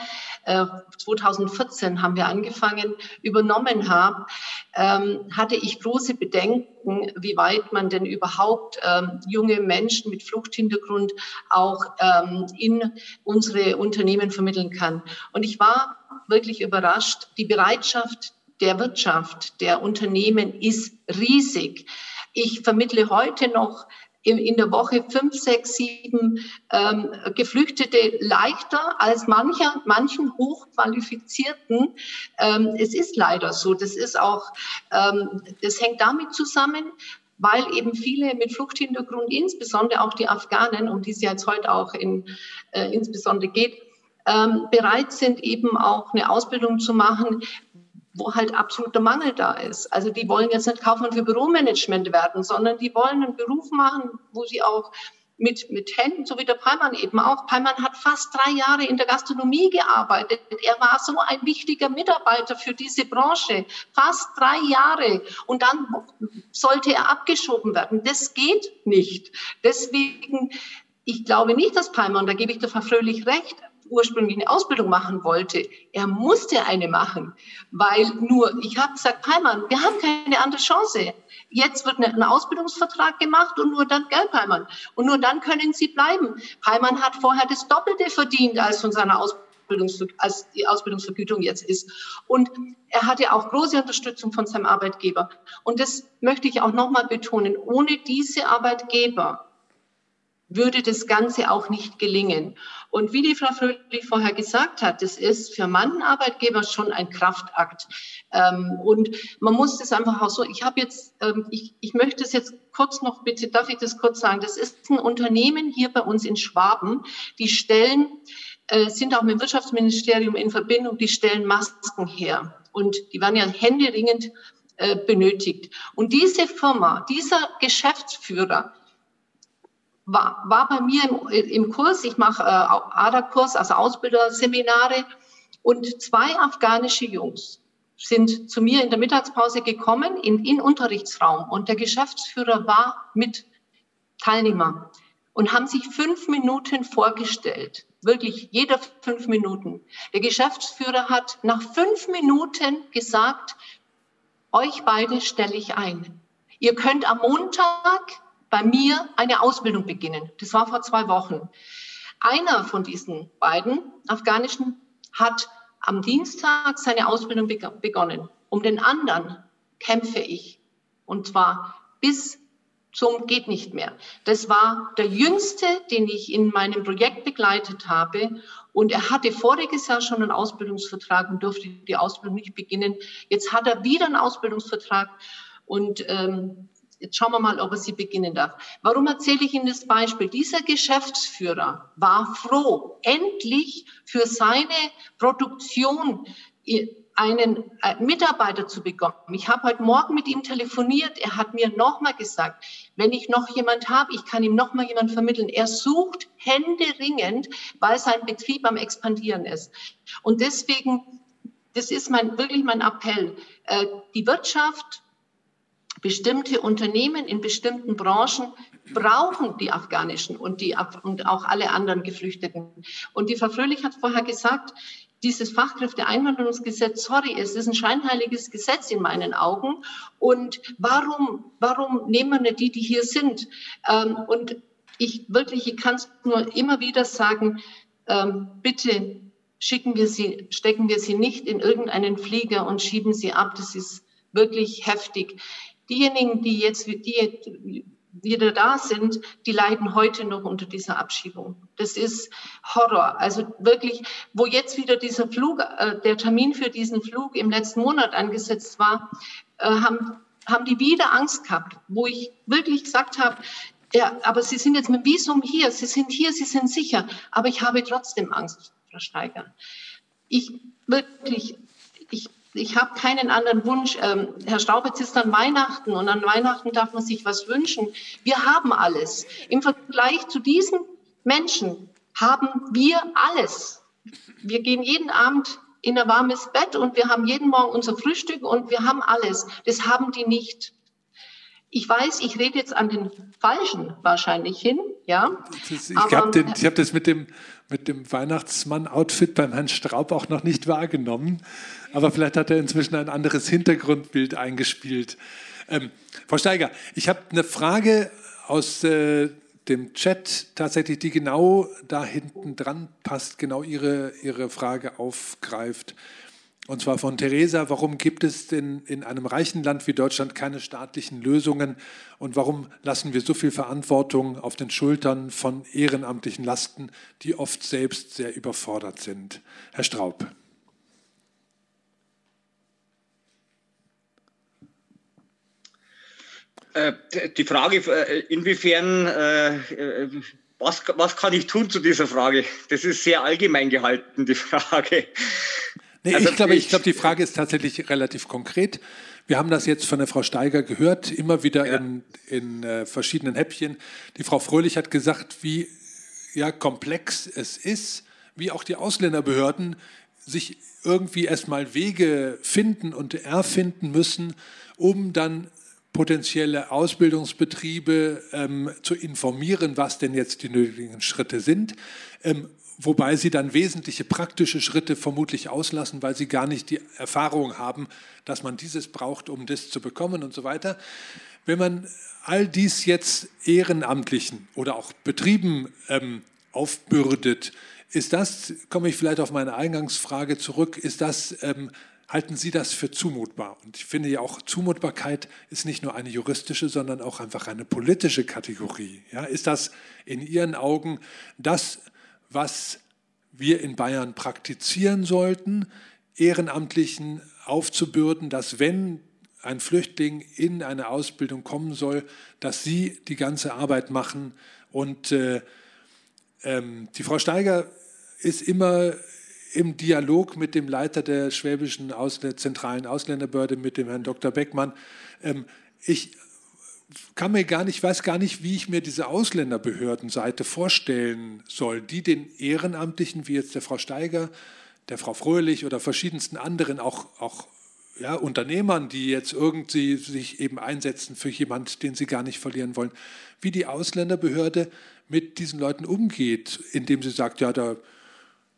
äh, 2014 haben wir angefangen, übernommen habe, ähm, hatte ich große Bedenken, wie weit man denn überhaupt ähm, junge Menschen mit Fluchthintergrund auch ähm, in unsere Unternehmen vermitteln kann. Und ich war wirklich überrascht. Die Bereitschaft der Wirtschaft, der Unternehmen ist riesig. Ich vermittle heute noch in, in der Woche fünf, sechs, sieben ähm, Geflüchtete leichter als mancher, manchen hochqualifizierten. Ähm, es ist leider so. Das ist auch, ähm, das hängt damit zusammen, weil eben viele mit Fluchthintergrund, insbesondere auch die Afghanen, um die es jetzt heute auch in, äh, insbesondere geht, ähm, bereit sind, eben auch eine Ausbildung zu machen, wo halt absoluter Mangel da ist. Also die wollen jetzt nicht Kaufmann für Büromanagement werden, sondern die wollen einen Beruf machen, wo sie auch mit, mit Händen, so wie der Peimann eben auch. Peimann hat fast drei Jahre in der Gastronomie gearbeitet. Er war so ein wichtiger Mitarbeiter für diese Branche. Fast drei Jahre. Und dann sollte er abgeschoben werden. Das geht nicht. Deswegen, ich glaube nicht, dass Peimann, da gebe ich der Frau Fröhlich recht, ursprünglich eine Ausbildung machen wollte. Er musste eine machen, weil nur, ich habe gesagt, Peimann, wir haben keine andere Chance. Jetzt wird ein Ausbildungsvertrag gemacht und nur dann, gell, Peimann? Und nur dann können Sie bleiben. Peimann hat vorher das Doppelte verdient als von seiner Ausbildung als die Ausbildungsvergütung jetzt ist. Und er hatte auch große Unterstützung von seinem Arbeitgeber. Und das möchte ich auch nochmal betonen. Ohne diese Arbeitgeber würde das Ganze auch nicht gelingen. Und wie die Frau Fröhlich vorher gesagt hat, das ist für manchen Arbeitgeber schon ein Kraftakt. Ähm, und man muss das einfach auch so, ich habe jetzt, ähm, ich, ich möchte es jetzt kurz noch, bitte, darf ich das kurz sagen? Das ist ein Unternehmen hier bei uns in Schwaben, die stellen, äh, sind auch mit dem Wirtschaftsministerium in Verbindung, die stellen Masken her. Und die werden ja händeringend äh, benötigt. Und diese Firma, dieser Geschäftsführer, war, war bei mir im, im Kurs, ich mache äh, ADA-Kurs, also Ausbilderseminare, und zwei afghanische Jungs sind zu mir in der Mittagspause gekommen in, in Unterrichtsraum und der Geschäftsführer war mit Teilnehmer und haben sich fünf Minuten vorgestellt. Wirklich jeder fünf Minuten. Der Geschäftsführer hat nach fünf Minuten gesagt, euch beide stelle ich ein. Ihr könnt am Montag bei mir eine Ausbildung beginnen. Das war vor zwei Wochen. Einer von diesen beiden Afghanischen hat am Dienstag seine Ausbildung begonnen. Um den anderen kämpfe ich. Und zwar bis zum geht nicht mehr. Das war der jüngste, den ich in meinem Projekt begleitet habe. Und er hatte voriges Jahr schon einen Ausbildungsvertrag und durfte die Ausbildung nicht beginnen. Jetzt hat er wieder einen Ausbildungsvertrag. Und ähm, Jetzt schauen wir mal, ob er sie beginnen darf. Warum erzähle ich Ihnen das Beispiel? Dieser Geschäftsführer war froh, endlich für seine Produktion einen äh, Mitarbeiter zu bekommen. Ich habe heute Morgen mit ihm telefoniert. Er hat mir nochmal gesagt, wenn ich noch jemand habe, ich kann ihm nochmal jemand vermitteln. Er sucht händeringend, weil sein Betrieb am expandieren ist. Und deswegen, das ist mein, wirklich mein Appell. Äh, die Wirtschaft bestimmte Unternehmen in bestimmten Branchen brauchen die afghanischen und, die, und auch alle anderen Geflüchteten. Und die Frau Fröhlich hat vorher gesagt, dieses Fachkräfteeinwanderungsgesetz, sorry, es ist ein scheinheiliges Gesetz in meinen Augen. Und warum, warum nehmen wir nicht die, die hier sind? Ähm, und ich wirklich, ich kann es nur immer wieder sagen, ähm, bitte schicken wir sie, stecken wir sie nicht in irgendeinen Flieger und schieben sie ab. Das ist wirklich heftig diejenigen, die jetzt die wieder da sind, die leiden heute noch unter dieser Abschiebung. Das ist Horror. Also wirklich, wo jetzt wieder dieser Flug, äh, der Termin für diesen Flug im letzten Monat angesetzt war, äh, haben, haben die wieder Angst gehabt, wo ich wirklich gesagt habe, ja, aber Sie sind jetzt mit Visum hier, Sie sind hier, Sie sind sicher, aber ich habe trotzdem Angst, Frau Steiger. Ich wirklich, ich ich habe keinen anderen Wunsch. Ähm, Herr Staubitz ist an Weihnachten und an Weihnachten darf man sich was wünschen. Wir haben alles. Im Vergleich zu diesen Menschen haben wir alles. Wir gehen jeden Abend in ein warmes Bett und wir haben jeden Morgen unser Frühstück und wir haben alles. Das haben die nicht. Ich weiß, ich rede jetzt an den Falschen wahrscheinlich hin, ja. Ich habe hab das mit dem, mit dem Weihnachtsmann-Outfit beim Herrn Straub auch noch nicht wahrgenommen. Aber vielleicht hat er inzwischen ein anderes Hintergrundbild eingespielt. Ähm, Frau Steiger, ich habe eine Frage aus äh, dem Chat tatsächlich, die genau da hinten dran passt, genau Ihre, Ihre Frage aufgreift. Und zwar von Theresa, warum gibt es denn in einem reichen Land wie Deutschland keine staatlichen Lösungen und warum lassen wir so viel Verantwortung auf den Schultern von ehrenamtlichen Lasten, die oft selbst sehr überfordert sind? Herr Straub. Äh, die Frage, äh, inwiefern, äh, was, was kann ich tun zu dieser Frage? Das ist sehr allgemein gehalten, die Frage. Nee, Also ich, glaube, ich ich- glaube, die Frage ist tatsächlich relativ konkret. Wir haben das jetzt von der Frau Steiger gehört, immer wieder in, in äh, verschiedenen Häppchen. Die Frau Fröhlich hat gesagt, wie ja, komplex es ist, wie auch die Ausländerbehörden sich irgendwie erstmal Wege finden und erfinden müssen, um dann potenzielle Ausbildungsbetriebe ähm, zu informieren, was denn jetzt die nötigen Schritte sind. Ähm, wobei sie dann wesentliche praktische Schritte vermutlich auslassen, weil sie gar nicht die Erfahrung haben, dass man dieses braucht, um das zu bekommen und so weiter. Wenn man all dies jetzt Ehrenamtlichen oder auch Betrieben ähm, aufbürdet, ist das, komme ich vielleicht auf meine Eingangsfrage zurück, ist das, ähm, halten Sie das für zumutbar? Und ich finde ja auch, Zumutbarkeit ist nicht nur eine juristische, sondern auch einfach eine politische Kategorie. Ja, ist das in Ihren Augen das, was wir in Bayern praktizieren sollten, Ehrenamtlichen aufzubürden, dass wenn ein Flüchtling in eine Ausbildung kommen soll, dass sie die ganze Arbeit machen. Und äh, ähm, die Frau Steiger ist immer im Dialog mit dem Leiter der schwäbischen Ausl zentralen Ausländerbehörde, mit dem Herrn Dr. Beckmann. Ähm, ich kann mir gar nicht, weiß gar nicht, wie ich mir diese Ausländerbehördenseite vorstellen soll, die den Ehrenamtlichen, wie jetzt der Frau Steiger, der Frau Fröhlich oder verschiedensten anderen, auch, auch ja, Unternehmern, die jetzt irgendwie sich eben einsetzen für jemand, den sie gar nicht verlieren wollen, wie die Ausländerbehörde mit diesen Leuten umgeht, indem sie sagt, ja, der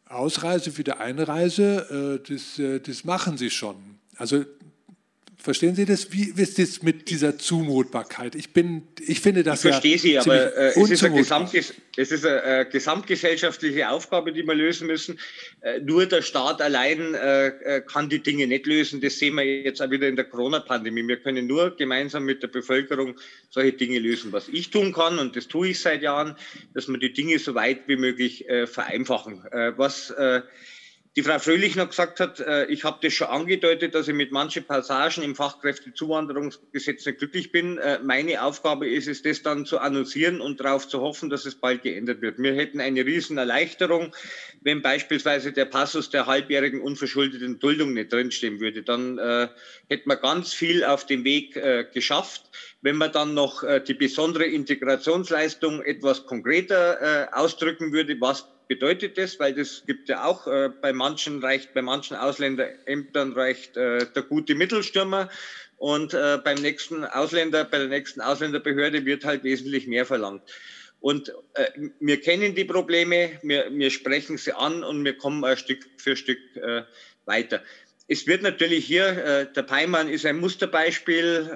Ausreise wie der Einreise, äh, das, äh, das machen sie schon. Also verstehen Sie das? Wie ist das mit dieser Zumutbarkeit? Ich bin, ich finde das Ich verstehe ja Sie, aber äh, es, ist es ist eine äh, gesamtgesellschaftliche Aufgabe, die wir lösen müssen. Äh, nur der Staat allein äh, äh, kann die Dinge nicht lösen. Das sehen wir jetzt auch wieder in der Corona-Pandemie. Wir können nur gemeinsam mit der Bevölkerung solche Dinge lösen. Was ich tun kann, und das tue ich seit Jahren, dass wir die Dinge so weit wie möglich äh, vereinfachen. Äh, was äh, die Frau Fröhlich noch gesagt hat, äh, ich habe das schon angedeutet, dass ich mit manchen Passagen im Fachkräftezuwanderungsgesetz nicht glücklich bin. Äh, meine Aufgabe ist es, das dann zu annoncieren und darauf zu hoffen, dass es bald geändert wird. Wir hätten eine riesen Erleichterung, wenn beispielsweise der Passus der halbjährigen unverschuldeten Duldung nicht drinstehen würde. Dann äh, hätten wir ganz viel auf dem Weg äh, geschafft. Wenn man dann noch äh, die besondere Integrationsleistung etwas konkreter äh, ausdrücken würde, was bedeutet das? Weil das gibt ja auch äh, bei manchen reicht, bei manchen Ausländerämtern reicht äh, der gute Mittelstürmer und äh, beim nächsten Ausländer, bei der nächsten Ausländerbehörde wird halt wesentlich mehr verlangt. Und äh, wir kennen die Probleme, wir, wir sprechen sie an und wir kommen äh, Stück für Stück äh, weiter. Es wird natürlich hier, äh, der Peimann ist ein Musterbeispiel.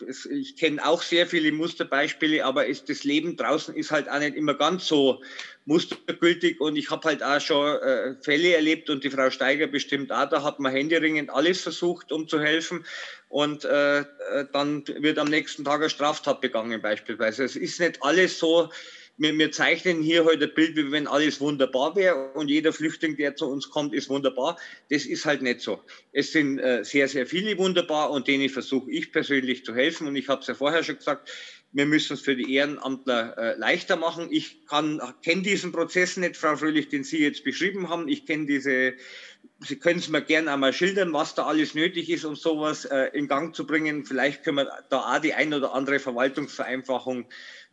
Äh, es, ich kenne auch sehr viele Musterbeispiele, aber ist, das Leben draußen ist halt auch nicht immer ganz so mustergültig. Und ich habe halt auch schon äh, Fälle erlebt und die Frau Steiger bestimmt auch. Da hat man händeringend alles versucht, um zu helfen. Und äh, äh, dann wird am nächsten Tag eine Straftat begangen beispielsweise. Es ist nicht alles so, wir, wir zeichnen hier heute ein Bild, wie wenn alles wunderbar wäre und jeder Flüchtling, der zu uns kommt, ist wunderbar. Das ist halt nicht so. Es sind äh, sehr, sehr viele wunderbar und denen versuche ich persönlich zu helfen. Und ich habe es ja vorher schon gesagt, wir müssen es für die Ehrenamtler äh, leichter machen. Ich kenne diesen Prozess nicht, Frau Fröhlich, den Sie jetzt beschrieben haben. Ich kenne diese, Sie können es mir gerne einmal schildern, was da alles nötig ist, um sowas äh, in Gang zu bringen. Vielleicht können wir da auch die ein oder andere Verwaltungsvereinfachung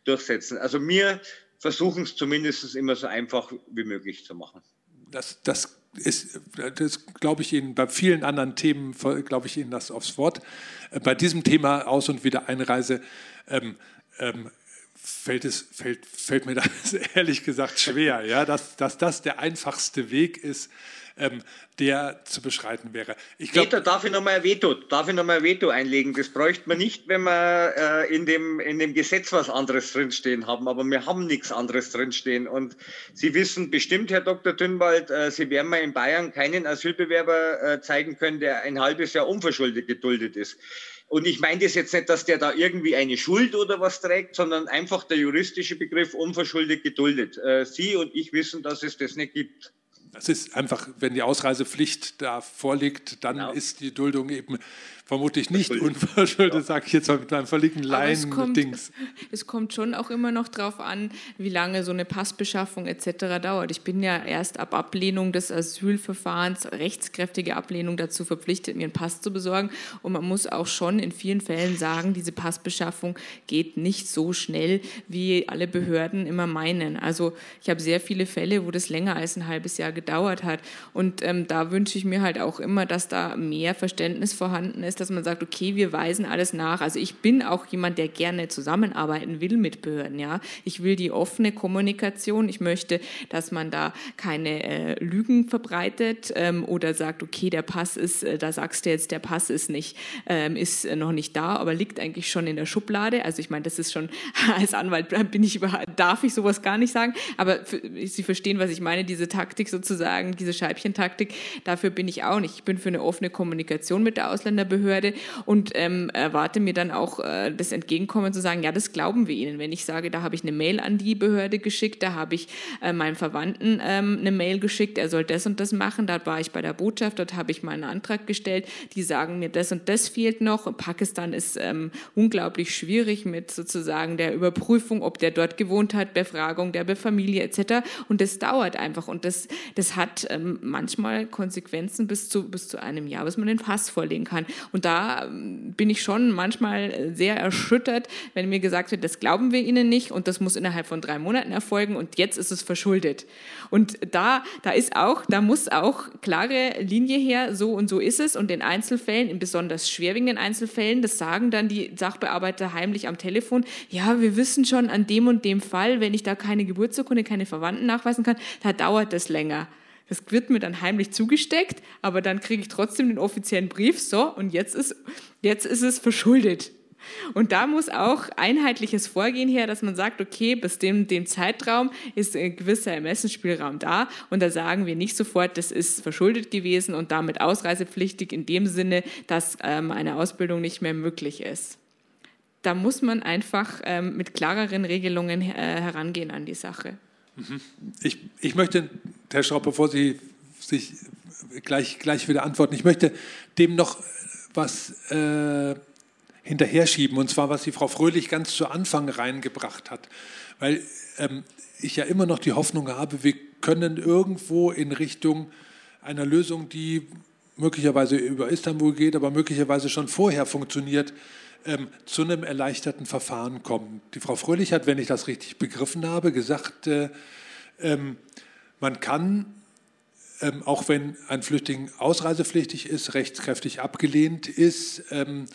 durchsetzen. Also wir versuchen es zumindest immer so einfach wie möglich zu machen. Das, das ist, das glaube ich Ihnen, bei vielen anderen Themen glaube ich Ihnen das aufs Wort. Bei diesem Thema Aus- und Wiedereinreise ähm, ähm, fällt, es, fällt, fällt mir das *laughs* ehrlich gesagt schwer, ja, dass, dass das der einfachste Weg ist, ähm, der zu beschreiten wäre. Ich glaub, Veto, darf ich nochmal ein Veto, darf ich noch mal ein Veto einlegen? Das bräuchte man nicht, wenn wir äh, in, dem, in dem Gesetz was anderes drinstehen haben, aber wir haben nichts anderes drinstehen. Und Sie wissen bestimmt, Herr Dr. Dünwald, äh, Sie werden mal in Bayern keinen Asylbewerber äh, zeigen können, der ein halbes Jahr unverschuldet geduldet ist. Und ich meine das jetzt nicht, dass der da irgendwie eine Schuld oder was trägt, sondern einfach der juristische Begriff unverschuldet geduldet. Äh, Sie und ich wissen, dass es das nicht gibt. Das ist einfach, wenn die Ausreisepflicht da vorliegt, dann Genau. ist die Duldung eben vermutlich nicht unverschuldet, sage ich jetzt mal mit einem völligen Laien-Dings. Es kommt schon auch immer noch darauf an, wie lange so eine Passbeschaffung etc. dauert. Ich bin ja erst ab Ablehnung des Asylverfahrens, rechtskräftige Ablehnung dazu verpflichtet, mir einen Pass zu besorgen. Und man muss auch schon in vielen Fällen sagen, diese Passbeschaffung geht nicht so schnell, wie alle Behörden immer meinen. Also ich habe sehr viele Fälle, wo das länger als ein halbes Jahr gedauert hat. Und ähm, da wünsche ich mir halt auch immer, dass da mehr Verständnis vorhanden ist, dass man sagt, okay, wir weisen alles nach. Also ich bin auch jemand, der gerne zusammenarbeiten will mit Behörden. Ja, ich will die offene Kommunikation. Ich möchte, dass man da keine äh, Lügen verbreitet ähm, oder sagt, okay, der Pass ist, äh, da sagst du jetzt, der Pass ist nicht, ähm, ist äh, noch nicht da, aber liegt eigentlich schon in der Schublade. Also ich meine, das ist schon *laughs* als Anwalt bin ich darf ich sowas gar nicht sagen, aber Sie verstehen, was ich meine, diese Taktik sozusagen, diese Scheibchentaktik. Dafür bin ich auch nicht. Ich bin für eine offene Kommunikation mit der Ausländerbehörde und ähm, erwarte mir dann auch äh, das Entgegenkommen zu sagen, ja, das glauben wir Ihnen. Wenn ich sage, da habe ich eine Mail an die Behörde geschickt, da habe ich äh, meinem Verwandten ähm, eine Mail geschickt, er soll das und das machen, da war ich bei der Botschaft, dort habe ich mal einen Antrag gestellt, die sagen mir, das und das fehlt noch. Pakistan ist ähm, unglaublich schwierig mit sozusagen der Überprüfung, ob der dort gewohnt hat, Befragung der Familie etc. Und das dauert einfach und das, das hat ähm, manchmal Konsequenzen bis zu, bis zu einem Jahr, bis man den Pass vorlegen kann. Und da ähm, bin ich schon manchmal sehr erschüttert, wenn mir gesagt wird, das glauben wir Ihnen nicht und das muss innerhalb von drei Monaten erfolgen und jetzt ist es verschuldet. Und da, da ist auch, da muss auch klare Linie her, so und so ist es. Und in Einzelfällen, in besonders schwerwiegenden Einzelfällen, das sagen dann die Sachbearbeiter heimlich am Telefon, ja, wir wissen schon an dem und dem Fall, wenn ich da keine Geburtsurkunde, keine Verwandten nachweisen kann, da dauert das länger. Das wird mir dann heimlich zugesteckt, aber dann kriege ich trotzdem den offiziellen Brief, so, und jetzt ist, jetzt ist es verschuldet. Und da muss auch einheitliches Vorgehen her, dass man sagt, okay, bis dem, dem Zeitraum ist ein gewisser Ermessensspielraum da und da sagen wir nicht sofort, das ist verschuldet gewesen und damit ausreisepflichtig in dem Sinne, dass ähm, eine Ausbildung nicht mehr möglich ist. Da muss man einfach ähm, mit klareren Regelungen äh, herangehen an die Sache. Ich, ich möchte, Herr Schraub, bevor Sie sich gleich, gleich wieder antworten, ich möchte dem noch was äh, hinterher schieben, und zwar was die Frau Fröhlich ganz zu Anfang reingebracht hat. Weil ähm, ich ja immer noch die Hoffnung habe, wir können irgendwo in Richtung einer Lösung, die möglicherweise über Istanbul geht, aber möglicherweise schon vorher funktioniert, ähm, zu einem erleichterten Verfahren kommen. Die Frau Fröhlich hat, wenn ich das richtig begriffen habe, gesagt, äh, ähm, man kann, ähm, auch wenn ein Flüchtling ausreisepflichtig ist, rechtskräftig abgelehnt ist, ähm,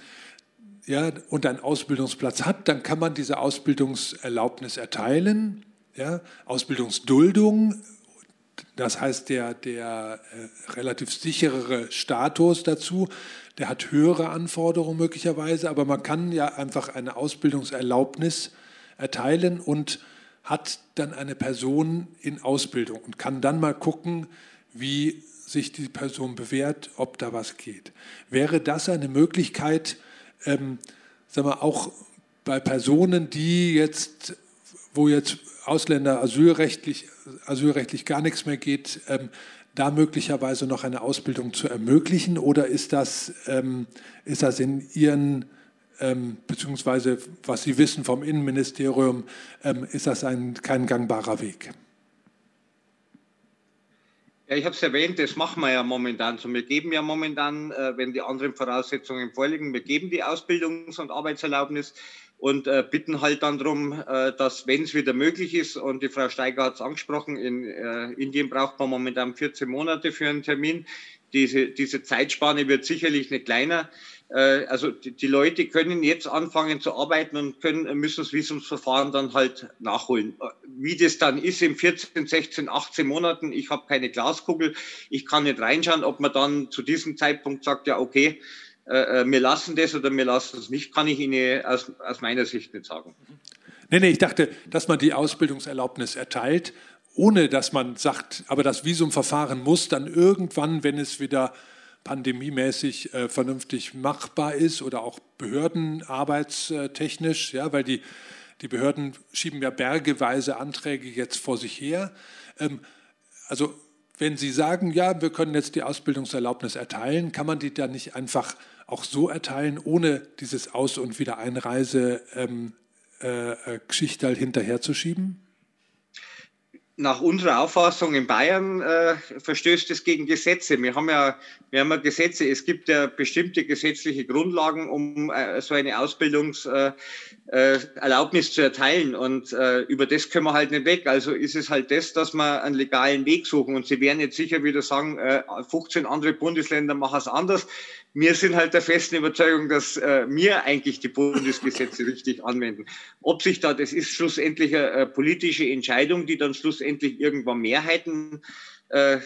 ja, und einen Ausbildungsplatz hat, dann kann man diese Ausbildungserlaubnis erteilen. Ja, Ausbildungsduldung, das heißt der, der äh, relativ sicherere Status dazu, der hat höhere Anforderungen möglicherweise, aber man kann ja einfach eine Ausbildungserlaubnis erteilen und hat dann eine Person in Ausbildung und kann dann mal gucken, wie sich die Person bewährt, ob da was geht. Wäre das eine Möglichkeit, ähm, sagen wir, auch bei Personen, die jetzt, wo jetzt Ausländer asylrechtlich, asylrechtlich gar nichts mehr geht, ähm, da möglicherweise noch eine Ausbildung zu ermöglichen? Oder ist das, ähm, ist das in Ihren, ähm, beziehungsweise was Sie wissen vom Innenministerium, ähm, ist das ein, kein gangbarer Weg? Ja, ich habe es erwähnt, das machen wir ja momentan so. Wir geben ja momentan, äh, wenn die anderen Voraussetzungen vorliegen, wir geben die Ausbildungs- und Arbeitserlaubnis und äh, bitten halt dann darum, äh, dass, wenn es wieder möglich ist, und die Frau Steiger hat es angesprochen, in äh, Indien braucht man momentan 14 Monate für einen Termin. Diese, diese Zeitspanne wird sicherlich nicht kleiner. Äh, also die, die, Leute können jetzt anfangen zu arbeiten und können, müssen das Visumsverfahren dann halt nachholen. Wie das dann ist in 14, 16, 18 Monaten, ich habe keine Glaskugel, ich kann nicht reinschauen, ob man dann zu diesem Zeitpunkt sagt, ja okay, äh, äh wir lassen das oder wir lassen es nicht, kann ich Ihnen aus, aus meiner Sicht nicht sagen. Nee, nee, ich dachte, dass man die Ausbildungserlaubnis erteilt, ohne dass man sagt, aber das Visumverfahren muss dann irgendwann, wenn es wieder pandemiemäßig äh, vernünftig machbar ist oder auch behördenarbeitstechnisch, ja, weil die, die Behörden schieben ja bergeweise Anträge jetzt vor sich her. Ähm, also wenn Sie sagen, ja, wir können jetzt die Ausbildungserlaubnis erteilen, kann man die dann nicht einfach auch so erteilen, ohne dieses Aus- und Wiedereinreise ähm, äh, äh Geschichte hinterherzuschieben? nach unserer Auffassung in Bayern äh, verstößt es gegen Gesetze. Wir haben ja, wir haben ja Gesetze. Es gibt ja bestimmte gesetzliche Grundlagen, um äh, so eine Ausbildungserlaubnis äh, äh zu erteilen. Und äh, über das können wir halt nicht weg. Also ist es halt das, dass wir einen legalen Weg suchen. Und Sie werden jetzt sicher wieder sagen, 15 äh, andere Bundesländer machen es anders wir sind halt der festen Überzeugung, dass äh, wir eigentlich die Bundesgesetze *laughs* richtig anwenden. Ob sich da, das ist schlussendlich eine, eine politische Entscheidung, die dann schlussendlich irgendwann Mehrheiten, äh,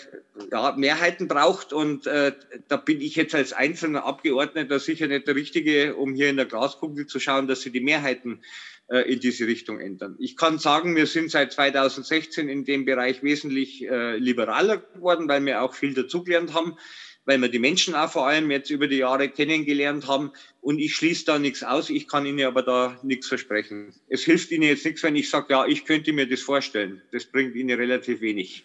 ja, Mehrheiten braucht. Und äh, da bin ich jetzt als einzelner Abgeordneter sicher nicht der Richtige, um hier in der Glaskugel zu schauen, dass sie die Mehrheiten äh, in diese Richtung ändern. Ich kann sagen, wir sind seit 2016 in dem Bereich wesentlich äh, liberaler geworden, weil wir auch viel dazugelernt haben weil wir die Menschen auch vor allem jetzt über die Jahre kennengelernt haben. Und ich schließe da nichts aus, ich kann Ihnen aber da nichts versprechen. Es hilft Ihnen jetzt nichts, wenn ich sage, ja, ich könnte mir das vorstellen. Das bringt Ihnen relativ wenig.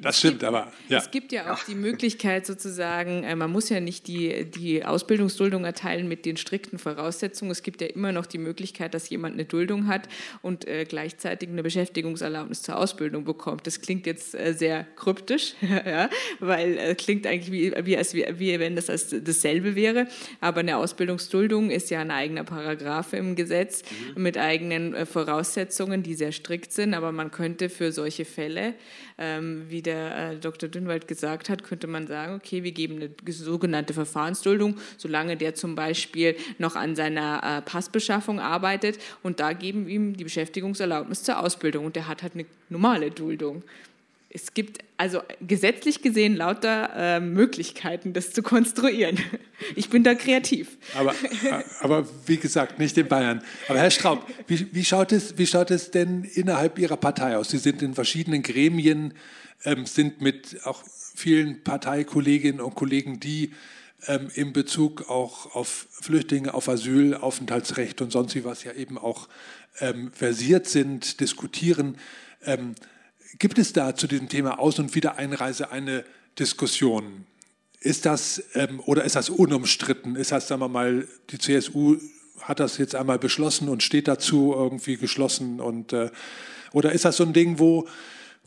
Das stimmt, aber ja. Es gibt ja auch die Möglichkeit sozusagen, äh, man muss ja nicht die, die Ausbildungsduldung erteilen mit den strikten Voraussetzungen. Es gibt ja immer noch die Möglichkeit, dass jemand eine Duldung hat und äh, gleichzeitig eine Beschäftigungserlaubnis zur Ausbildung bekommt. Das klingt jetzt äh, sehr kryptisch, *laughs* ja, weil äh, klingt eigentlich wie, wie, als, wie, wie wenn das als dasselbe wäre. Aber eine Ausbildungsduldung ist ja ein eigener Paragraph im Gesetz mhm. mit eigenen äh, Voraussetzungen, die sehr strikt sind. Aber man könnte für solche Fälle ähm, wie der äh, Dr. Dünnwald gesagt hat, könnte man sagen, okay, wir geben eine sogenannte Verfahrensduldung, solange der zum Beispiel noch an seiner äh, Passbeschaffung arbeitet und da geben wir ihm die Beschäftigungserlaubnis zur Ausbildung und der hat halt eine normale Duldung es gibt also gesetzlich gesehen lauter äh, Möglichkeiten, das zu konstruieren. *laughs* Ich bin da kreativ. Aber, *laughs* aber wie gesagt, nicht in Bayern. Aber Herr Straub, wie, wie, schaut es, wie schaut es denn innerhalb Ihrer Partei aus? Sie sind in verschiedenen Gremien, sind mit auch vielen Parteikolleginnen und Kollegen, die ähm, in Bezug auch auf Flüchtlinge, auf Asyl, Aufenthaltsrecht und sonst wie was ja eben auch ähm, versiert sind, diskutieren. Ähm, Gibt es da zu diesem Thema Aus- und Wiedereinreise eine Diskussion? Ist das ähm, oder ist das unumstritten? Ist das, sagen wir mal, die CSU hat das jetzt einmal beschlossen und steht dazu irgendwie geschlossen und äh, oder ist das so ein Ding, wo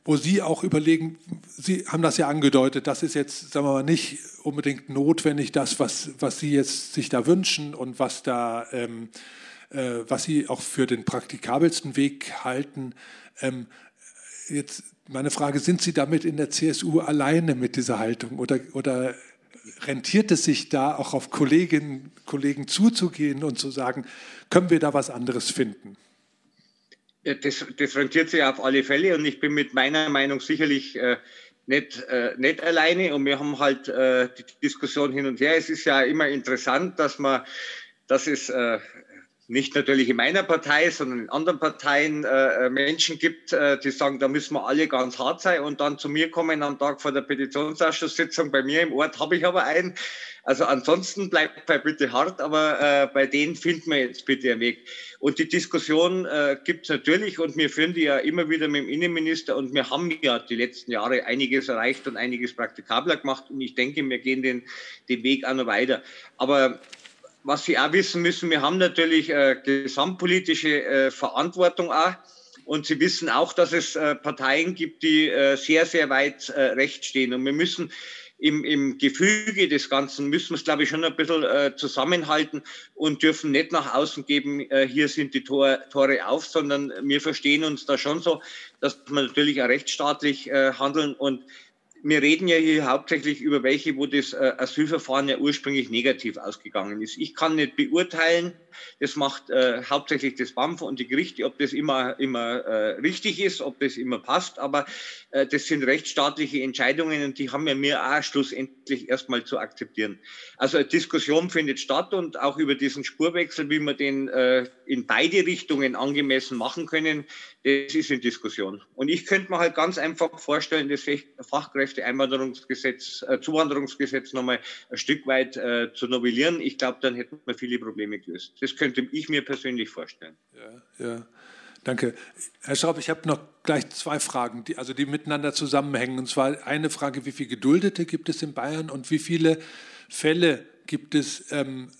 wo Sie auch überlegen, Sie haben das ja angedeutet, das ist jetzt, sagen wir mal, nicht unbedingt notwendig, das, was, was Sie jetzt sich da wünschen und was da, ähm, äh, was Sie auch für den praktikabelsten Weg halten. Ähm, jetzt meine Frage, sind Sie damit in der CSU alleine mit dieser Haltung oder, oder rentiert es sich da auch auf Kolleginnen und Kollegen zuzugehen und zu sagen, können wir da was anderes finden? Das, das, rentiert sich auf alle Fälle und ich bin mit meiner Meinung sicherlich äh, nicht, äh, nicht alleine und wir haben halt äh, die Diskussion hin und her. Es ist ja immer interessant, dass man, dass es äh, nicht natürlich in meiner Partei, sondern in anderen Parteien äh, äh, Menschen gibt, äh, die sagen, da müssen wir alle ganz hart sein und dann zu mir kommen am Tag vor der Petitionsausschusssitzung. Bei mir im Ort habe ich aber einen. Also ansonsten bleibt bei bitte hart, aber äh, bei denen finden wir jetzt bitte einen Weg. Und die Diskussion äh, gibt es natürlich und wir führen die ja immer wieder mit dem Innenminister und wir haben ja die letzten Jahre einiges erreicht und einiges praktikabler gemacht und ich denke, wir gehen den, den Weg auch noch weiter. Aber was Sie auch wissen müssen, wir haben natürlich äh, gesamtpolitische äh, Verantwortung auch. Und Sie wissen auch, dass es äh, Parteien gibt, die äh, sehr, sehr weit äh, rechts stehen. Und wir müssen im, im Gefüge des Ganzen, müssen wir es, glaube ich, schon ein bisschen äh, zusammenhalten und dürfen nicht nach außen geben, hier sind die Tor, Tore auf, sondern wir verstehen uns da schon so, dass wir natürlich auch rechtsstaatlich handeln und wir reden ja hier hauptsächlich über welche, wo das äh, Asylverfahren ja ursprünglich negativ ausgegangen ist. Ich kann nicht beurteilen, das macht äh, hauptsächlich das BAMF und die Gerichte, ob das immer, immer äh, richtig ist, ob das immer passt, aber äh, das sind rechtsstaatliche Entscheidungen und die haben ja mir auch schlussendlich erstmal zu akzeptieren. Also eine Diskussion findet statt und auch über diesen Spurwechsel, wie wir den äh, in beide Richtungen angemessen machen können, das ist in Diskussion. Und ich könnte mir halt ganz einfach vorstellen, das Fachkräfteeinwanderungsgesetz, äh, Zuwanderungsgesetz nochmal ein Stück weit äh, zu novellieren. Ich glaube, dann hätten wir viele Probleme gelöst. Das könnte ich mir persönlich vorstellen. Ja, ja. Danke. Herr Schraub, ich habe noch gleich zwei Fragen, die, also die miteinander zusammenhängen. Und zwar eine Frage, wie viele Geduldete gibt es in Bayern und wie viele Fälle gibt es, ähm,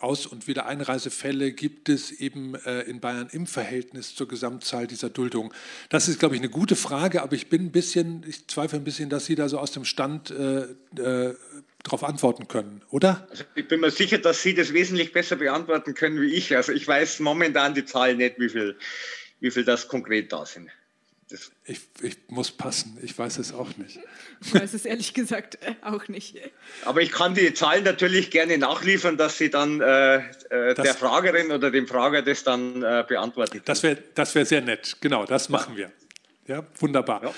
Aus- und Wiedereinreisefälle gibt es eben äh, in Bayern im Verhältnis zur Gesamtzahl dieser Duldung? Das ist, glaube ich, eine gute Frage, aber ich bin ein bisschen, ich zweifle ein bisschen, dass Sie da so aus dem Stand äh, äh, darauf antworten können, oder? Also ich bin mir sicher, dass Sie das wesentlich besser beantworten können wie ich. Also ich weiß momentan die Zahl nicht, wie viel, wie viel das konkret da sind. Das ich, ich, muss passen, ich weiß es auch nicht. Ich weiß es ehrlich gesagt auch nicht. Aber ich kann die Zahlen natürlich gerne nachliefern, dass Sie dann äh, äh der Fragerin oder dem Frager das dann äh, beantworten. Das wäre das wär sehr nett, genau, das machen wir. Ja, wunderbar. Ja.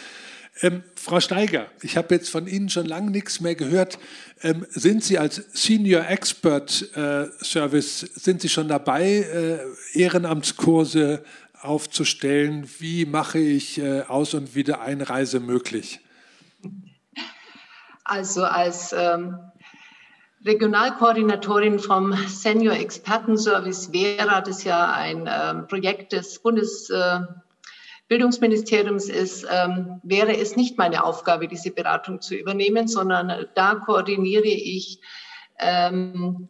Ähm, Frau Steiger, ich habe jetzt von Ihnen schon lange nichts mehr gehört. Ähm, sind Sie als Senior Expert äh, Service, sind Sie schon dabei, äh, Ehrenamtskurse aufzustellen? Wie mache ich äh, Aus- und Wiedereinreise möglich? Also als ähm, Regionalkoordinatorin vom Senior Expertenservice Vera, das ja ein ähm, Projekt des Bundes äh, ist, ähm, wäre es nicht meine Aufgabe, diese Beratung zu übernehmen, sondern da koordiniere ich ähm,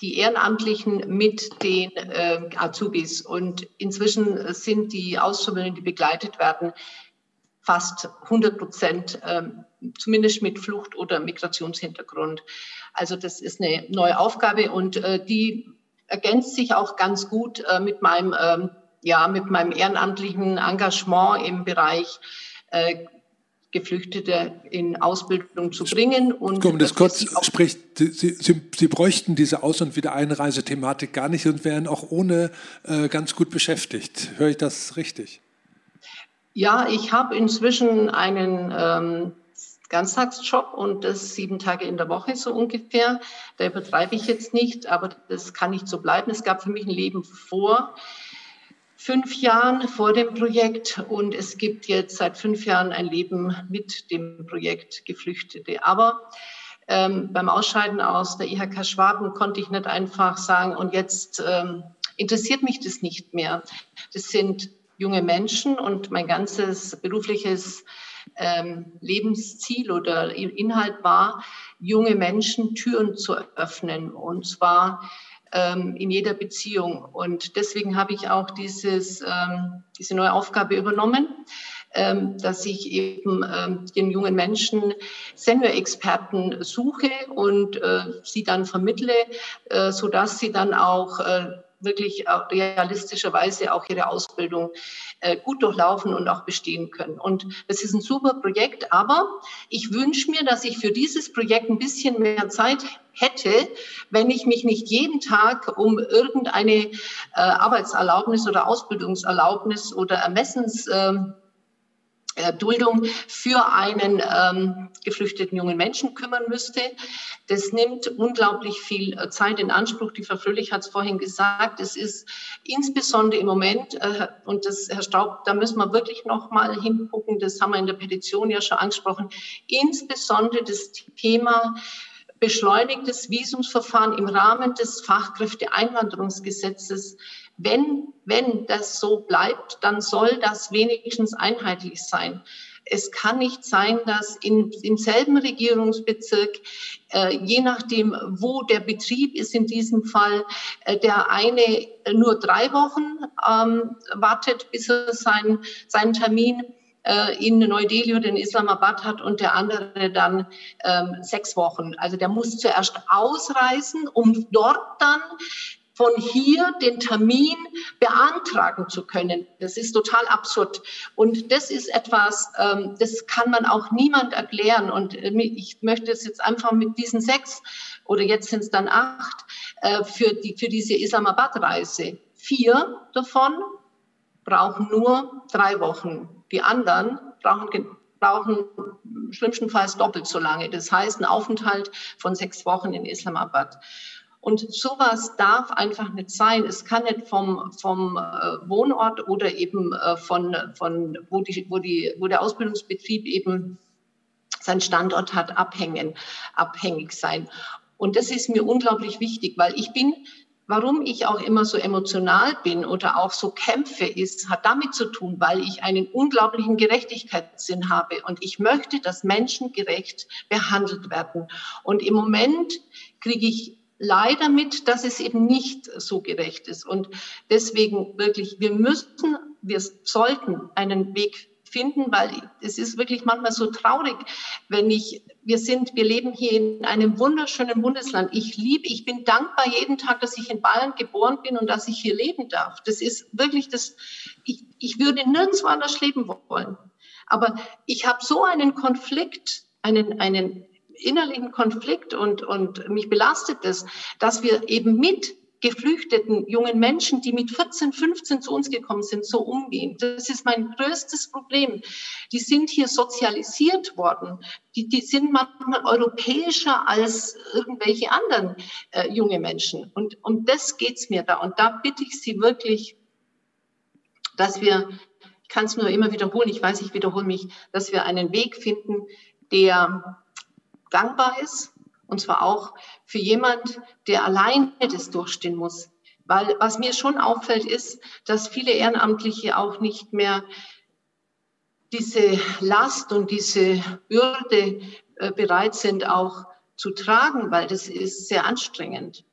die Ehrenamtlichen mit den äh, Azubis. Und inzwischen sind die Auszubildenden, die begleitet werden, fast 100 Prozent, ähm, zumindest mit Flucht- oder Migrationshintergrund. Also das ist eine neue Aufgabe und äh, die ergänzt sich auch ganz gut äh, mit meinem ähm, ja, mit meinem ehrenamtlichen Engagement im Bereich äh, Geflüchtete in Ausbildung zu bringen. Und Komm, das kurz spricht, Sie, Sie, Sie, bräuchten diese Aus- und Wiedereinreisethematik gar nicht und wären auch ohne äh, ganz gut beschäftigt. Höre ich das richtig? Ja, ich habe inzwischen einen ähm, Ganztagsjob und das sieben Tage in der Woche so ungefähr. Da übertreibe ich jetzt nicht, aber das kann nicht so bleiben. Es gab für mich ein Leben vor fünf Jahren vor dem Projekt und es gibt jetzt seit fünf Jahren ein Leben mit dem Projekt Geflüchtete. Aber ähm, beim Ausscheiden aus der IHK Schwaben konnte ich nicht einfach sagen, und jetzt ähm, interessiert mich das nicht mehr. Das sind junge Menschen und mein ganzes berufliches ähm, Lebensziel oder Inhalt war, junge Menschen Türen zu öffnen. Und zwar ähm, in jeder Beziehung. Und deswegen habe ich auch dieses, ähm, diese neue Aufgabe übernommen, ähm, dass ich eben ähm, den jungen Menschen Senior-Experten suche und äh, sie dann vermittle, äh, sodass sie dann auch äh, wirklich realistischerweise auch ihre Ausbildung äh, gut durchlaufen und auch bestehen können. Und das ist ein super Projekt, aber ich wünsche mir, dass ich für dieses Projekt ein bisschen mehr Zeit hätte, wenn ich mich nicht jeden Tag um irgendeine äh, Arbeitserlaubnis oder Ausbildungserlaubnis oder Ermessens äh, Duldung für einen ähm, geflüchteten jungen Menschen kümmern müsste. Das nimmt unglaublich viel äh, Zeit in Anspruch. Die Frau Fröhlich hat es vorhin gesagt. Es ist insbesondere im Moment, äh, und das, Herr Staub, da müssen wir wirklich noch mal hingucken, das haben wir in der Petition ja schon angesprochen, insbesondere das Thema beschleunigtes Visumsverfahren im Rahmen des Fachkräfteeinwanderungsgesetzes wenn, wenn das so bleibt, dann soll das wenigstens einheitlich sein. Es kann nicht sein, dass in, im selben Regierungsbezirk, äh, je nachdem, wo der Betrieb ist, in diesem Fall, äh, der eine nur drei Wochen ähm, wartet, bis er sein, seinen Termin äh, in Neu-Delhi oder in Islamabad hat und der andere dann ähm, sechs Wochen. Also der muss zuerst ausreisen, um dort dann von hier den Termin beantragen zu können. Das ist total absurd. Und das ist etwas, ähm, das kann man auch niemand erklären. Und äh, ich möchte es jetzt einfach mit diesen sechs oder jetzt sind es dann acht äh, für, die, für diese Islamabad-Reise. Vier davon brauchen nur drei Wochen. Die anderen brauchen brauchen schlimmstenfalls doppelt so lange. Das heißt, ein Aufenthalt von sechs Wochen in Islamabad. Und sowas darf einfach nicht sein. Es kann nicht vom, vom äh, Wohnort oder eben äh, von, von wo, die, wo, die, wo der Ausbildungsbetrieb eben seinen Standort hat, abhängen, abhängig sein. Und das ist mir unglaublich wichtig, weil ich bin Warum ich auch immer so emotional bin oder auch so kämpfe, ist, hat damit zu tun, weil ich einen unglaublichen Gerechtigkeitssinn habe und ich möchte, dass Menschen gerecht behandelt werden. Und im Moment kriege ich leider mit, dass es eben nicht so gerecht ist. Und deswegen wirklich, wir müssen, wir sollten einen Weg finden, weil es ist wirklich manchmal so traurig, wenn ich, wir sind, wir leben hier in einem wunderschönen Bundesland. Ich liebe, ich bin dankbar jeden Tag, dass ich in Bayern geboren bin und dass ich hier leben darf. Das ist wirklich das, ich, ich würde nirgendwo anders leben wollen. Aber ich habe so einen Konflikt, einen, einen innerlichen Konflikt und, und mich belastet es, dass wir eben mit geflüchteten jungen Menschen, die mit 14, 15 zu uns gekommen sind, so umgehen. Das ist mein größtes Problem. Die sind hier sozialisiert worden. Die, die sind manchmal europäischer als irgendwelche anderen äh, junge Menschen. Und um das geht's mir da. Und da bitte ich Sie wirklich, dass wir, ich kann es nur immer wiederholen, ich weiß, ich wiederhole mich, dass wir einen Weg finden, der gangbar ist, und zwar auch für jemand, der alleine das durchstehen muss. Weil was mir schon auffällt, ist, dass viele Ehrenamtliche auch nicht mehr diese Last und diese Bürde äh, bereit sind auch zu tragen, weil das ist sehr anstrengend.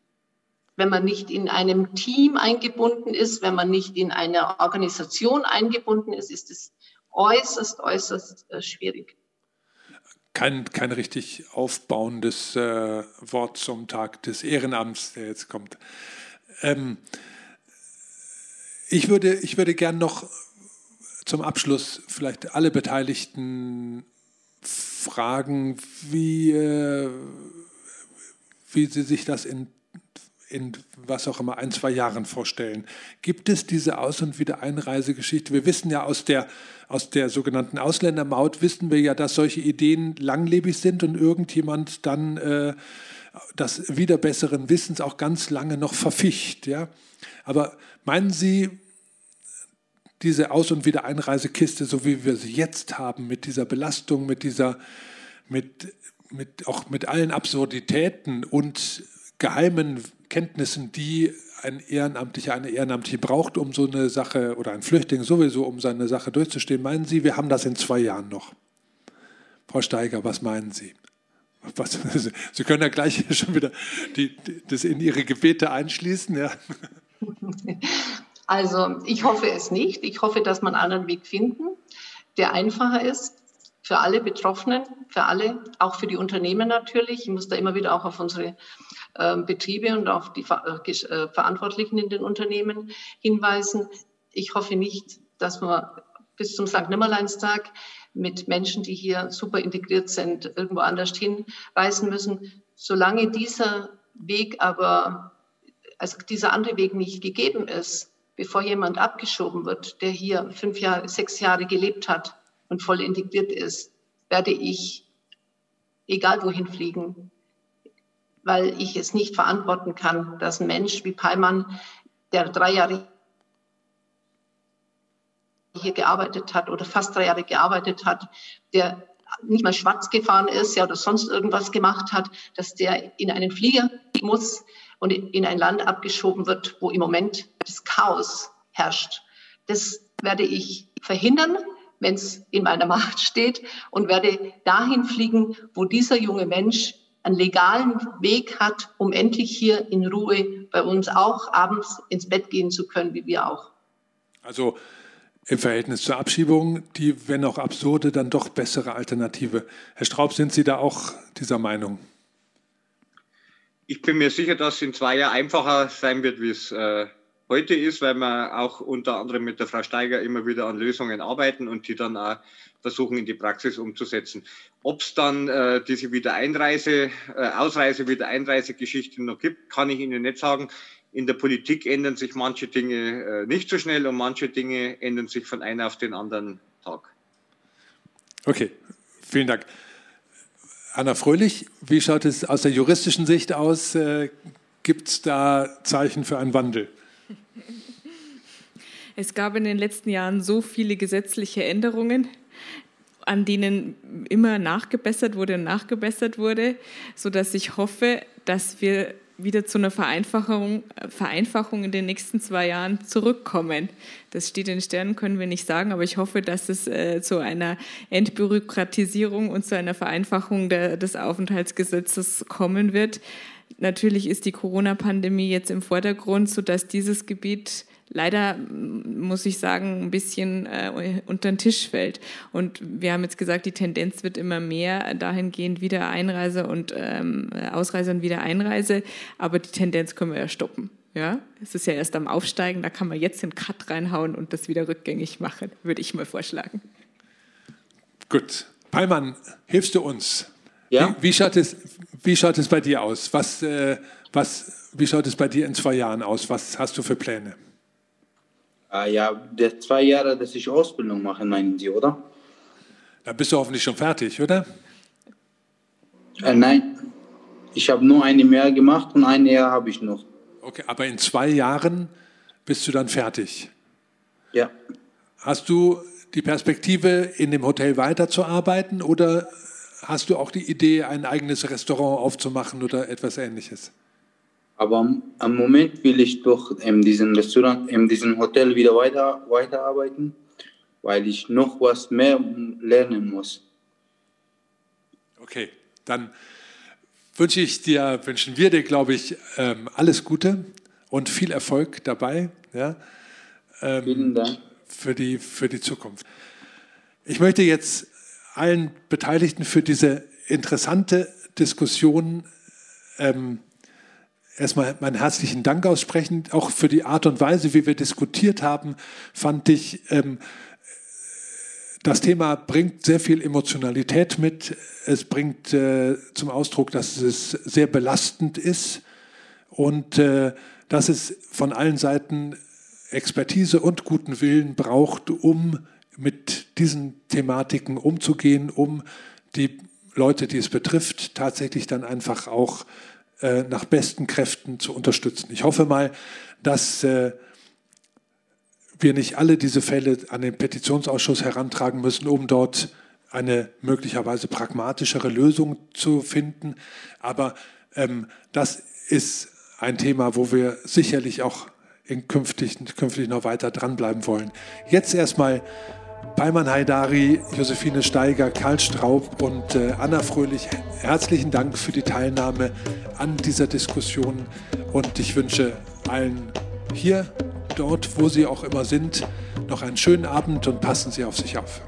Wenn man nicht in einem Team eingebunden ist, wenn man nicht in einer Organisation eingebunden ist, ist es äußerst, äußerst äh, schwierig kein, kein richtig aufbauendes äh, Wort zum Tag des Ehrenamts, der jetzt kommt. Ähm, ich würde, ich würde gern noch zum Abschluss vielleicht alle Beteiligten fragen, wie, äh, wie sie sich das in in was auch immer ein, zwei Jahren vorstellen. Gibt es diese Aus- und Wiedereinreisegeschichte? Wir wissen ja aus der, aus der sogenannten Ausländermaut, wissen wir ja, dass solche Ideen langlebig sind und irgendjemand dann äh, das wieder besseren Wissens auch ganz lange noch verficht. Ja? Aber meinen Sie, diese Aus- und Wiedereinreisekiste, so wie wir sie jetzt haben, mit dieser Belastung, mit dieser, mit, mit, auch mit allen Absurditäten und geheimen Kenntnissen, die ein Ehrenamtlicher, eine Ehrenamtliche braucht, um so eine Sache, oder ein Flüchtling sowieso, um seine Sache durchzustehen. Meinen Sie, wir haben das in zwei Jahren noch? Frau Steiger, was meinen Sie? Was, *laughs* Sie können ja gleich schon wieder die, das in Ihre Gebete einschließen. Ja. Also ich hoffe es nicht. Ich hoffe, dass man einen anderen Weg finden, der einfacher ist für alle Betroffenen, für alle, auch für die Unternehmen natürlich. Ich muss da immer wieder auch auf unsere ähm, Betriebe und auf die äh, äh, Verantwortlichen in den Unternehmen hinweisen. Ich hoffe nicht, dass wir bis zum St. Nimmerleinstag mit Menschen, die hier super integriert sind, irgendwo anders hinreisen müssen. Solange dieser Weg aber, also dieser andere Weg nicht gegeben ist, bevor jemand abgeschoben wird, der hier fünf Jahre, sechs Jahre gelebt hat und voll integriert ist, werde ich egal wohin fliegen, weil ich es nicht verantworten kann, dass ein Mensch wie Peimann, der drei Jahre hier gearbeitet hat oder fast drei Jahre gearbeitet hat, der nicht mal schwarz gefahren ist ja, oder sonst irgendwas gemacht hat, dass der in einen Flieger muss und in ein Land abgeschoben wird, wo im Moment das Chaos herrscht. Das werde ich verhindern, wenn es in meiner Macht steht und werde dahin fliegen, wo dieser junge Mensch einen legalen Weg hat, um endlich hier in Ruhe bei uns auch abends ins Bett gehen zu können, wie wir auch. Also im Verhältnis zur Abschiebung, die, wenn auch absurde, dann doch bessere Alternative. Herr Straub, sind Sie da auch dieser Meinung? Ich bin mir sicher, dass es in zwei Jahren einfacher sein wird, wie es äh, heute ist, weil wir auch unter anderem mit der Frau Steiger immer wieder an Lösungen arbeiten und die dann auch versuchen in die Praxis umzusetzen. Ob es dann äh, diese Wiedereinreise, äh, Ausreise, Wiedereinreisegeschichte noch gibt, kann ich Ihnen nicht sagen. In der Politik ändern sich manche Dinge äh, nicht so schnell und manche Dinge ändern sich von einem auf den anderen Tag. Okay, vielen Dank. Anna Fröhlich, wie schaut es aus der juristischen Sicht aus? Äh, Gibt es da Zeichen für einen Wandel? *laughs* Es gab in den letzten Jahren so viele gesetzliche Änderungen, an denen immer nachgebessert wurde und nachgebessert wurde, sodass ich hoffe, dass wir wieder zu einer Vereinfachung, Vereinfachung in den nächsten zwei Jahren zurückkommen. Das steht in Sternen, können wir nicht sagen, aber ich hoffe, dass es äh, zu einer Entbürokratisierung und zu einer Vereinfachung der, des Aufenthaltsgesetzes kommen wird. Natürlich ist die Corona-Pandemie jetzt im Vordergrund, sodass dieses Gebiet leider, muss ich sagen, ein bisschen äh, unter den Tisch fällt. Und wir haben jetzt gesagt, die Tendenz wird immer mehr dahingehend wieder Einreise und ähm, Ausreise und wieder Einreise. Aber die Tendenz können wir ja stoppen. Ja, es ist ja erst am Aufsteigen, da kann man jetzt den Cut reinhauen und das wieder rückgängig machen, würde ich mal vorschlagen. Gut. Peimann, hilfst du uns? Ja? Wie, wie, schaut, es, wie schaut es bei dir aus? Was, äh, was, wie schaut es bei dir in zwei Jahren aus? Was hast du für Pläne? Ah, ja, der zwei Jahre, dass ich Ausbildung mache, meinen Sie, oder? Da bist du hoffentlich schon fertig, oder? Äh, nein, ich habe nur eine mehr gemacht und ein Jahr habe ich noch. Okay, aber in zwei Jahren bist du dann fertig. Ja. Hast du die Perspektive, in dem Hotel weiterzuarbeiten oder hast du auch die Idee, ein eigenes Restaurant aufzumachen oder etwas Ähnliches? Aber am Moment will ich doch in diesem Restaurant, in diesem Hotel wieder weiter, weiterarbeiten, weil ich noch was mehr lernen muss. Okay, dann wünsche ich dir, wünschen wir dir, glaube ich, ähm, alles Gute und viel Erfolg dabei. Ja, ähm, Vielen Dank. Für die, für die Zukunft. Ich möchte jetzt allen Beteiligten für diese interessante Diskussion ähm, erstmal meinen herzlichen Dank aussprechen. Auch für die Art und Weise, wie wir diskutiert haben, fand ich, ähm, das Thema bringt sehr viel Emotionalität mit. Es bringt äh, zum Ausdruck, dass es sehr belastend ist und äh, dass es von allen Seiten Expertise und guten Willen braucht, um mit diesen Thematiken umzugehen, um die Leute, die es betrifft, tatsächlich dann einfach auch äh, nach besten Kräften zu unterstützen. Ich hoffe mal, dass äh, wir nicht alle diese Fälle an den Petitionsausschuss herantragen müssen, um dort eine möglicherweise pragmatischere Lösung zu finden. Aber ähm, das ist ein Thema, wo wir sicherlich auch in künftig, künftig noch weiter dranbleiben wollen. Jetzt erstmal Peimann Haidari, Josephine Steiger, Karl Straub und äh, Anna Fröhlich, herzlichen Dank für die Teilnahme an dieser Diskussion und ich wünsche allen hier, dort, wo Sie auch immer sind, noch einen schönen Abend und passen Sie auf sich auf.